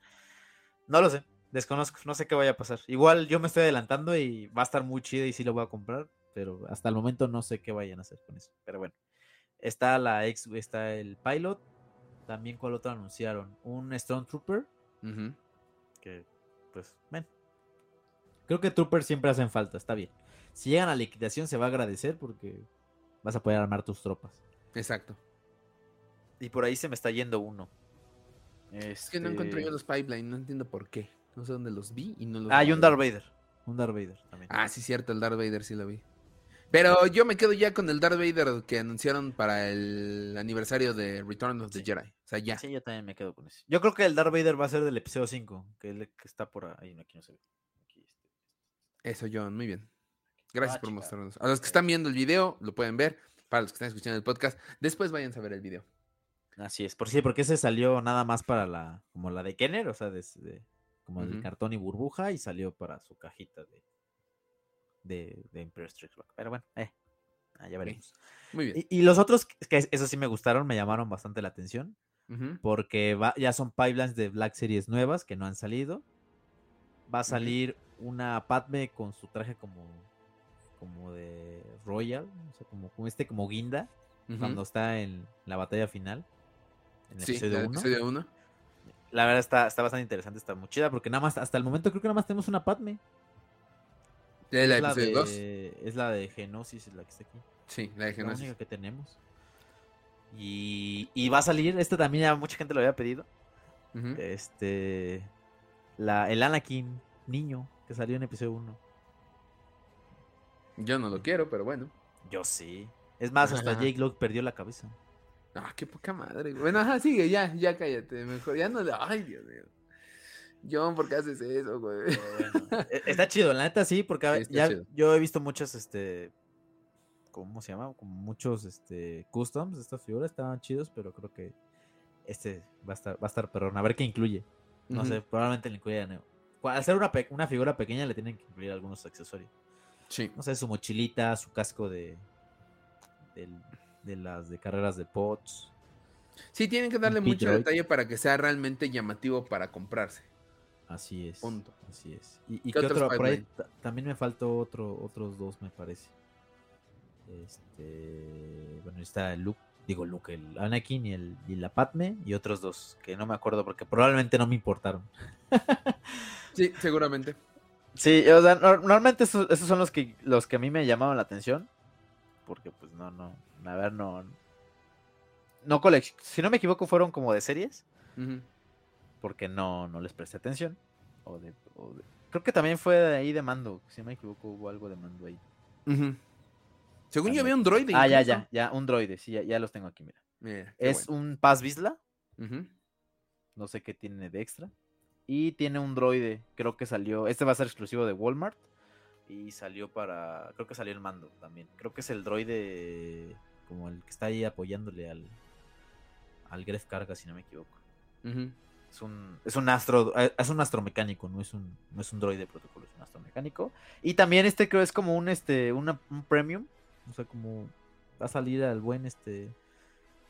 No lo sé, desconozco, no sé qué vaya a pasar. Igual yo me estoy adelantando y va a estar muy chido y sí lo voy a comprar, pero hasta el momento no sé qué vayan a hacer con eso. Pero bueno, está la ex, está el pilot, también cuál otro anunciaron, un Stormtrooper, Ujú. Que pues, ven. Creo que Troopers siempre hacen falta, está bien. Si llegan a liquidación se va a agradecer porque vas a poder armar tus tropas. Exacto. Y por ahí se me está yendo uno. Es que no Este yo los pipeline, no entiendo por qué. No sé dónde los vi y no los Ah, y un Darth Vader. Vader. Un Darth Vader también. Ah, sí, cierto, el Darth Vader sí lo vi. Pero yo me quedo ya con el Darth Vader que anunciaron para el aniversario de Return of the Sí. Jedi. O sea, ya. Sí, yo también me quedo con eso. Yo creo que el Darth Vader va a ser del episodio 5, que, es el que está por ahí. no, Aquí no se ve. Aquí este. Eso, John, muy bien. Gracias Ah, por chica. mostrarnos. A los que están viendo el video, lo pueden ver. Para los que están escuchando el podcast, después vayan a ver el video. Así es, por sí, porque ese salió nada más para la, como la de Kenner, o sea, de, de- como el Ujú. cartón y burbuja, y salió para su cajita de, de, de Empire Strikes Back. Pero bueno, eh, ah, ya veremos. Muy bien. Y, y los otros, que eso sí me gustaron, me llamaron bastante la atención, porque va- ya son pipelines de Black Series nuevas que no han salido. Va a salir una Padme con su traje como, como de Royal, o sea, como, como este como guinda, cuando está en la batalla final. En el Sí, episodio el 1. episodio 1. La verdad está, está bastante interesante, está muy chida, porque nada más, hasta el momento creo que nada más tenemos una Padme. ¿El es, la episodio 2? de, es la de Genosis, la que está aquí. Sí, la de La Geonosis. única que tenemos. Y, y va a salir, este también ya mucha gente lo había pedido. Este. La, el Anakin niño que salió en episodio 1. Yo no lo quiero, pero bueno. Yo sí. Es más, hasta. Jake Locke perdió la cabeza. Ah, qué poca madre. Bueno, ajá, sigue, ya, ya cállate. Mejor, ya no le. Ay, Dios mío. John, ¿por qué haces eso, güey? Bueno, e- está chido, la neta sí, porque Sí, ya chido. yo he visto muchos, este, ¿cómo se llama? Como muchos, este, customs de estas figuras, estaban chidos, pero creo que este va a estar, va a estar perrón, a ver qué incluye. No sé, probablemente le incluya, ¿no? al ser una, figura pequeña le tienen que incluir algunos accesorios. Sí. No sé, su mochilita, su casco de, del- de las de carreras de pots. Sí, tienen que darle mucho detalle para que sea realmente llamativo para comprarse. Así es. Punto. Así es. ¿Y, y ¿Qué otro? Por ahí también me faltó otro, otros dos, me parece. Este. Bueno, está el Luke. Digo Luke, el Anakin y, el, y la Padme. Y otros dos, que no me acuerdo porque probablemente no me importaron. Sí, seguramente. Sí, o sea, nor- normalmente esos, esos son los que, los que a mí me llamaban la atención. Porque, pues, no, no. A ver, no. No Si no me equivoco, fueron como de series. Porque no, no les presté atención. O de, o de- Creo que también fue de ahí de mando. Si no me equivoco, hubo algo de mando ahí. Según yo había un droide. Ah, ya, incluso. ya, ya, un droide. Sí, ya, ya los tengo aquí, mira. Es bueno. un Paz Vizla. Ujú. No sé qué tiene de extra. Y tiene un droide. Creo que salió. Este va a ser exclusivo de Walmart. Y salió para. Creo que salió el mando también. Creo que es el droide. Como el que está ahí apoyándole al. Al Gref Carga, si no me equivoco. Ujú. Es un, es un astro, eh, es un astromecánico, no es un, no es un droide de protocolo, es un astromecánico. Y también este creo es como un este, una- un premium. O sea, como va a salir al buen este.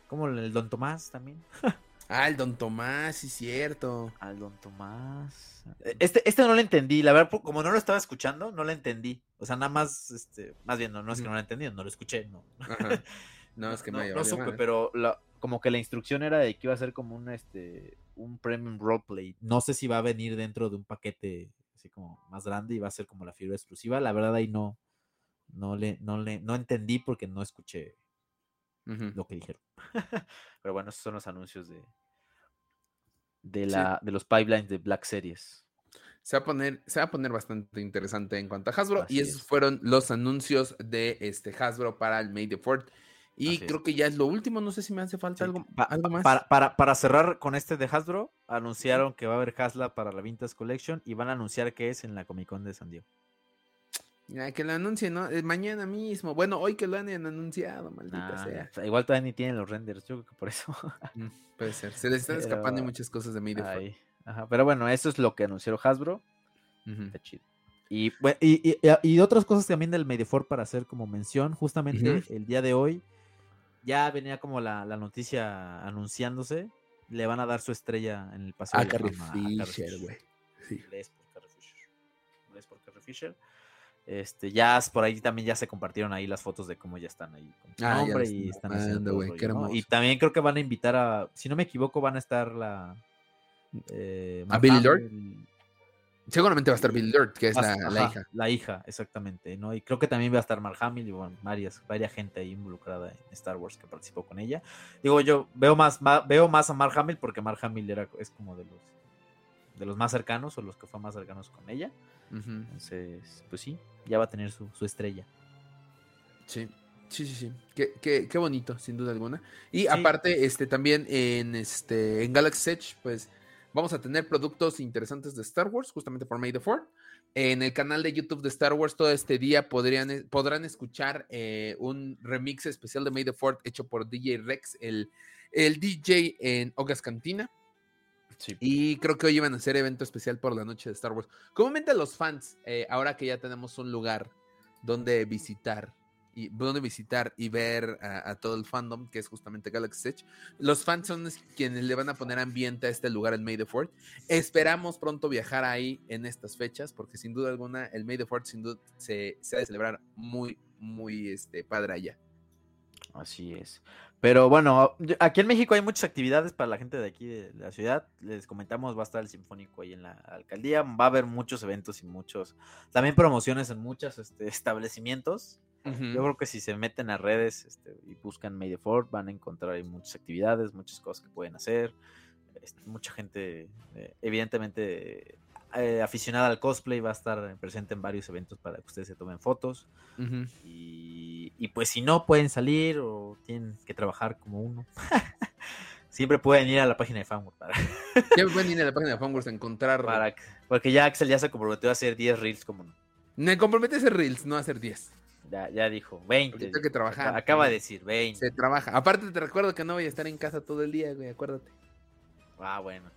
Como el Don Tomás también. Ah, el Don Tomás, sí, cierto. Al Don Tomás. Eh, Este, este no lo entendí, la verdad, como no lo estaba escuchando, no lo entendí. O sea, nada más, este, más bien, no, no es que no lo entendí, no lo escuché, no. Ajá. No, es que no, me no supe, pero la- como que la instrucción era de que iba a ser como un este un premium roleplay. No sé si va a venir dentro de un paquete así como más grande y va a ser como la figura exclusiva. La verdad ahí no no le no le no entendí porque no escuché lo que dijeron. Pero bueno, esos son los anuncios de de la de los pipelines de Black Series. Se va a poner, se va a poner bastante interesante en cuanto a Hasbro. y esos fueron los anuncios de este Hasbro para el May the Fourth. Y creo que ya es lo último, no sé si me hace falta algo, algo, más. Para, para, cerrar con este de Hasbro, anunciaron que va a haber Hasla para la Vintage Collection y van a anunciar que es en la Comic Con de San Diego. Ya, que lo anuncien, ¿no? Eh, mañana mismo. Bueno, hoy que lo han anunciado, maldita sea. Igual todavía ni tienen los renders, yo creo que por eso. Mm, puede ser. Se les están escapando muchas cosas de Made Ajá, pero bueno, eso es lo que anunció Hasbro. Está chido. Y, y, y, otras cosas también del Made para hacer como mención, justamente el día de hoy ya venía como la, noticia anunciándose, le van a dar su estrella en el paseo. A Carrie Fisher, güey. Sí. por Carrie Fisher. por Carrie Fisher. Este, ya por ahí también ya se compartieron ahí las fotos de cómo ya están ahí con su ah, nombre y están haciendo Y también creo que van a invitar a, si no me equivoco, van a estar la eh, a Billy Lord. Seguramente va a estar Billy Lord, que es la, hija. La hija, exactamente, ¿no? Y creo que también va a estar Mark Hamill y bueno, varias, varias gente ahí involucrada en Star Wars que participó con ella. Digo, yo veo más, veo más a Mark Hamill porque Mark Hamill era, es como de los de los más cercanos o los que fue más cercanos con ella. Entonces, pues sí, ya va a tener su, estrella. Sí, sí, sí, sí. Qué, qué, bonito, sin duda alguna. Y aparte, este, también en este, en Galaxy Edge, pues Vamos a tener productos interesantes de Star Wars, justamente por May the Fourth. En el canal de YouTube de Star Wars todo este día podrían, eh, podrán escuchar eh, un remix especial de May the Fourth hecho por DJ Rex, el, el DJ en Ogas Cantina. Y creo que hoy iban a hacer evento especial por la noche de Star Wars. Comúnmente los fans, eh, ahora que ya tenemos un lugar donde visitar y donde visitar y ver a, todo el fandom, que es justamente Galaxy Edge. Los fans son quienes le van a poner ambiente a este lugar, el May the Fourth. Esperamos pronto viajar ahí en estas fechas, porque sin duda alguna el May the Fourth sin duda se, se ha de celebrar muy, muy este, padre allá. Así es. Pero bueno, aquí en México hay muchas actividades para la gente de aquí de la ciudad. Les comentamos, va a estar el Sinfónico ahí en la alcaldía. Va a haber muchos eventos y muchos, también promociones en muchos este, establecimientos. Yo creo que si se meten a redes este, y buscan Ford, van a encontrar ahí muchas actividades, muchas cosas que pueden hacer. Este, mucha gente, eh, evidentemente, eh, aficionada al cosplay va a estar presente en varios eventos para que ustedes se tomen fotos. y, pues si no pueden salir o tienen que trabajar como uno, siempre pueden ir a la página de Fanworks. siempre pueden ir a la página de Fanworks a encontrar. porque ya Axel ya se comprometió a hacer 10 reels como no. Me compromete a hacer reels, no a hacer 10. Ya, ya dijo, 20. que trabajar. Acaba de decir 20. Se trabaja. Aparte te recuerdo que no voy a estar en casa todo el día, güey, acuérdate. Ah, bueno.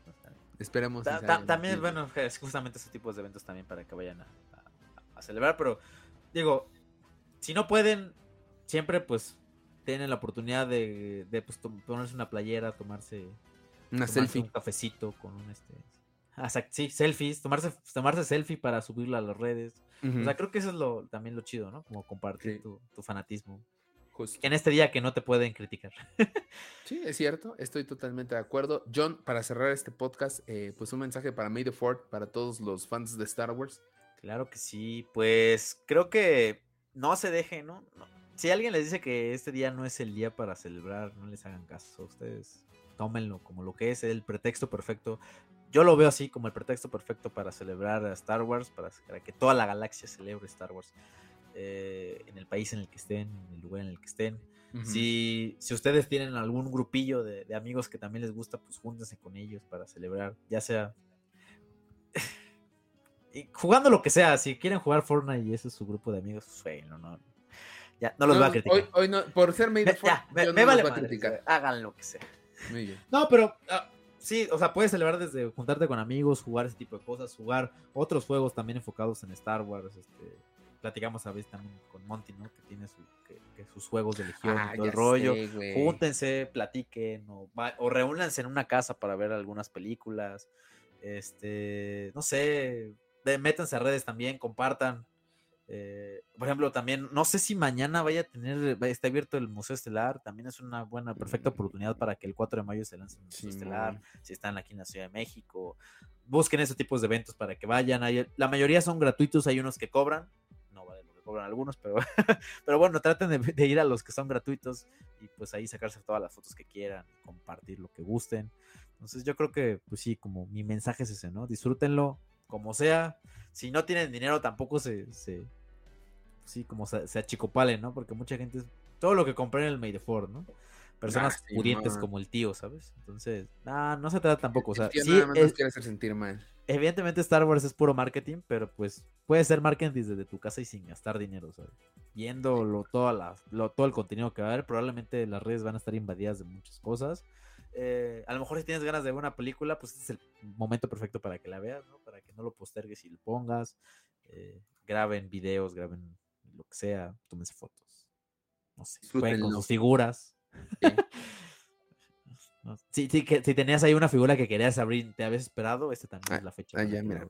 Esperemos. también, bueno, es justamente ese tipo de eventos también para que vayan a, celebrar, pero digo, si no pueden, siempre pues tienen la oportunidad de, de pues, ponerse una playera, tomarse, una selfie. un cafecito con un este sí, selfies, tomarse, tomarse selfie para subirla a las redes. O sea, creo que eso es lo, también lo chido, ¿no? Como compartir tu, fanatismo. En este día que no te pueden criticar. sí, es cierto, estoy totalmente de acuerdo. John, para cerrar este podcast, eh, pues un mensaje para May the Fourth, para todos los fans de Star Wars. Claro que sí, pues creo que no se dejen, ¿no? Si alguien les dice que este día no es el día para celebrar, no les hagan caso. Ustedes tómenlo como lo que es el pretexto perfecto yo lo veo así como el pretexto perfecto para celebrar a Star Wars, para, que toda la galaxia celebre Star Wars eh, en el país en el que estén, en el lugar en el que estén. si, si, ustedes tienen algún grupillo de, amigos que también les gusta, pues júntense con ellos para celebrar, ya sea jugando lo que sea, si quieren jugar Fortnite y ese es su grupo de amigos, pues, no, no, ya, no los va a criticar. Hoy, no, por ser medio me, me, vale criticar. Hagan lo que sea. No, pero ah, sí, o sea, puedes celebrar desde juntarte con amigos, jugar ese tipo de cosas, jugar otros juegos también enfocados en Star Wars, este, platicamos a veces también con Monty, ¿no? Que tiene sus juegos de Legión y ah, todo el rollo. Júntense, platiquen o, o reúnanse en una casa para ver algunas películas. Este, no sé, métanse a redes también, compartan. Eh, por ejemplo, también, no sé si mañana vaya a tener, está abierto el Museo Estelar, también es una buena, perfecta Mm. oportunidad para que el 4 de mayo se lance el Museo Estelar, si están aquí en la Ciudad de México, busquen ese tipo de eventos para que vayan, hay- la mayoría son gratuitos, hay unos que cobran, cobran algunos, pero, pero bueno, traten de, de ir a los que son gratuitos y pues ahí sacarse todas las fotos que quieran, compartir lo que gusten. Entonces yo creo que, pues sí, como mi mensaje es ese, ¿no? Disfrútenlo como sea. Si no tienen dinero tampoco se, se sí, como se, se achicopalen, ¿no? Porque mucha gente, todo lo que compré en el May the Fourth, ¿no? Personas Ah, sí, pudientes como el tío, ¿sabes? Entonces, nah, no se trata tampoco, o sea, sí, nada más es- quiere hacer sentir mal. evidentemente Star Wars es puro marketing, pero pues puede ser marketing desde tu casa y sin gastar dinero, ¿sabes? Viendo lo, toda la- lo- todo el contenido que va a haber, probablemente las redes van a estar invadidas de muchas cosas. Eh, a lo mejor si tienes ganas de ver una película, pues este es el momento perfecto para que la veas, ¿no? Para que no lo postergues y lo pongas. eh, graben videos, graben lo que sea, tómense fotos. No sé, jueguen con sus figuras. Sí. Si, si, que- si tenías ahí una figura que querías abrir, te habías esperado, este también Ah, es la fecha. ah, ya, mira.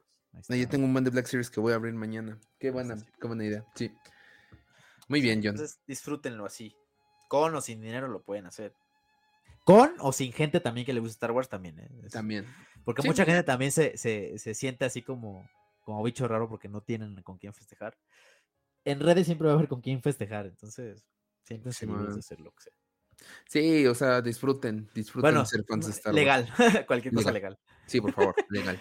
No, yo tengo un buen de Black Series que voy a abrir mañana. Qué buena, sí. qué buena idea. Sí. Muy bien, John. Entonces disfrútenlo así. Con o sin dinero lo pueden hacer. Con o sin gente también que le gusta Star Wars también. ¿eh? Es- También. Porque mucha gente también se, se, se siente así como, como bicho raro porque no tienen con quién festejar. En redes siempre va a haber con quién festejar. Entonces, siéntense libres de hacer lo que sea. Sí, o sea, disfruten, disfruten Bueno, ser fans de Star Wars. legal. Cualquier cosa Legal. legal. Sí, por favor, legal.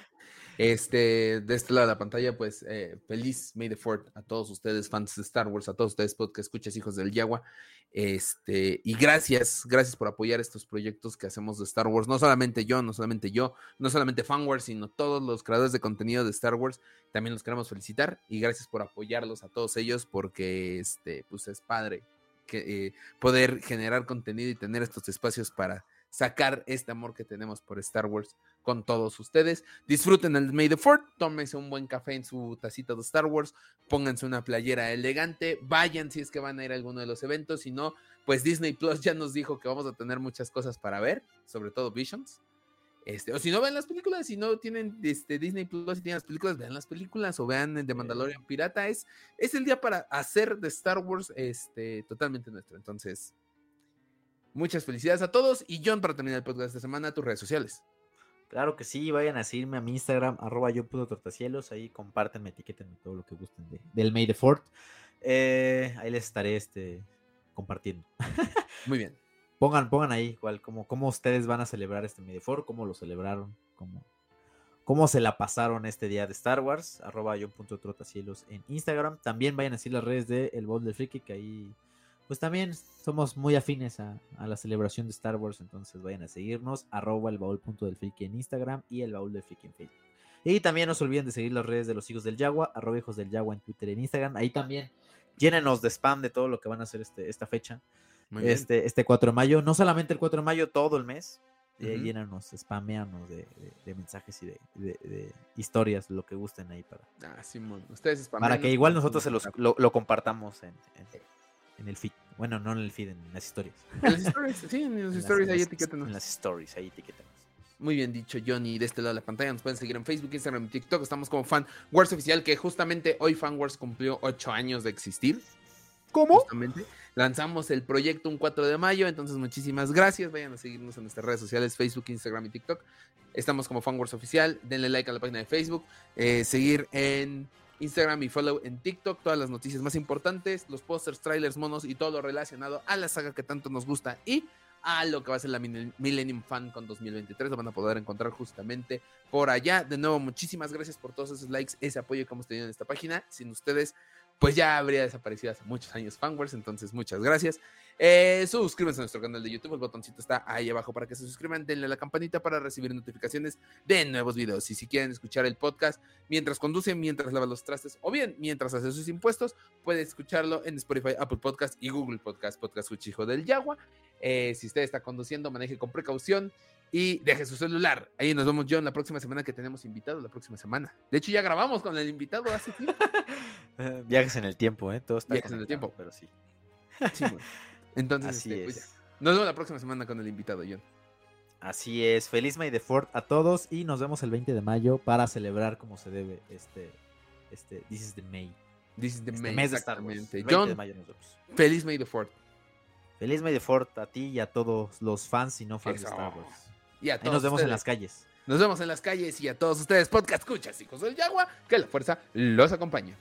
Este, de este lado de la pantalla, pues, eh, feliz May the Fourth a todos ustedes, fans de Star Wars, a todos ustedes, podcast escuchas, hijos del Yagua. Este, y gracias, gracias por apoyar estos proyectos que hacemos de Star Wars. No solamente yo, no solamente yo, no solamente FanWars, sino todos los creadores de contenido de Star Wars. También los queremos felicitar y gracias por apoyarlos a todos ellos, porque este, pues es padre que, eh, poder generar contenido y tener estos espacios para sacar este amor que tenemos por Star Wars con todos ustedes. Disfruten el May the Fourth, tómense un buen café en su tacita de Star Wars, pónganse una playera elegante, vayan si es que van a ir a alguno de los eventos, si no, pues Disney Plus ya nos dijo que vamos a tener muchas cosas para ver, sobre todo Visions. Este, o si no ven las películas, si no tienen este, Disney Plus y tienen las películas, vean las películas o vean el de Mandalorian Pirata. Es, es el día para hacer de Star Wars este, totalmente nuestro. Entonces, muchas felicidades a todos. Y John, para terminar el podcast de esta semana, tus redes sociales. Claro que sí, vayan a seguirme a mi Instagram, arroba yo puto tortacielos, ahí compártenme, etiquétenme todo lo que gusten de- del May the Fourth. Eh, ahí les estaré este, compartiendo. Muy bien. Pongan, pongan ahí cuál, cómo, cómo ustedes van a celebrar este Fourth, cómo lo celebraron, cómo, cómo se la pasaron este día de Star Wars, arroba yo punto trotacielos en Instagram. También vayan a seguir las redes de El Bowl del Friki, que ahí pues también somos muy afines a, a la celebración de Star Wars, entonces vayan a seguirnos, arroba el baúl del friki en Instagram y el baúl del friki en Facebook. Y también no se olviden de seguir las redes de los hijos del Yagua, arroba hijos del Yagua en Twitter y en Instagram. Ahí también llénenos de spam de todo lo que van a hacer este, esta fecha, Muy bien. este, este 4 de mayo. No solamente el 4 de mayo, todo el mes. Eh, Ujú. llénanos, spameanos de, de- de mensajes y de, de- historias, lo que gusten ahí para, Ah, Simón. Ustedes para que igual nosotros se los, lo, lo compartamos en, en- en el feed. Bueno, no en el feed, en las historias. En las stories, sí, en las En stories ahí etiquétenos. En las stories, ahí etiquétanos. Muy bien dicho, Johnny. De este lado de la pantalla nos pueden seguir en Facebook, Instagram y TikTok. Estamos como Fan Wars Oficial, que justamente hoy Fan Wars cumplió 8 años de existir. ¿Cómo? Justamente. Lanzamos el proyecto un 4 de mayo, entonces muchísimas gracias. Vayan a seguirnos en nuestras redes sociales, Facebook, Instagram y TikTok. Estamos como Fan Wars Oficial. Denle like a la página de Facebook. eh, seguir en Instagram y follow en TikTok. Todas las noticias más importantes, los pósters, trailers, monos y todo lo relacionado a la saga que tanto nos gusta y a lo que va a ser la Mil- Millennium Fan con 2023. Lo van a poder encontrar justamente por allá. De nuevo, muchísimas gracias por todos esos likes, ese apoyo que hemos tenido en esta página. Sin ustedes, pues ya habría desaparecido hace muchos años Fanwars. Entonces, muchas gracias. Eh, suscríbanse a nuestro canal de YouTube. El botoncito está ahí abajo para que se suscriban. Denle a la campanita para recibir notificaciones de nuevos videos. Y si quieren escuchar el podcast mientras conducen, mientras lavan los trastes o bien mientras hace sus impuestos, puede escucharlo en Spotify, Apple Podcast y Google Podcast, Podcast Cuchijo del Yagua. Eh, si usted está conduciendo, maneje con precaución y deje su celular. Ahí nos vemos, John, la próxima semana que tenemos invitado, la próxima semana. De hecho, ya grabamos con el invitado hace tiempo. Viajes en el tiempo, ¿eh? Todo está Viajes en el tiempo. Pero sí. Sí, bueno. Entonces, Así este, pues es. ya. nos vemos la próxima semana con el invitado, John. Así es. Feliz May the Fourth a todos y nos vemos el 20 de mayo para celebrar como se debe este, este This is the May. This is the este May, mes de Star Wars. exactamente. El 20 de mayo nos vemos. feliz May the 4th. Feliz May the Fourth a ti y a todos los fans y no fans Eso. de Star Wars. Y a Ahí todos nos vemos en las calles. Nos vemos en las calles y a todos ustedes, podcast escuchas, hijos del Yagua, que la fuerza los acompañe.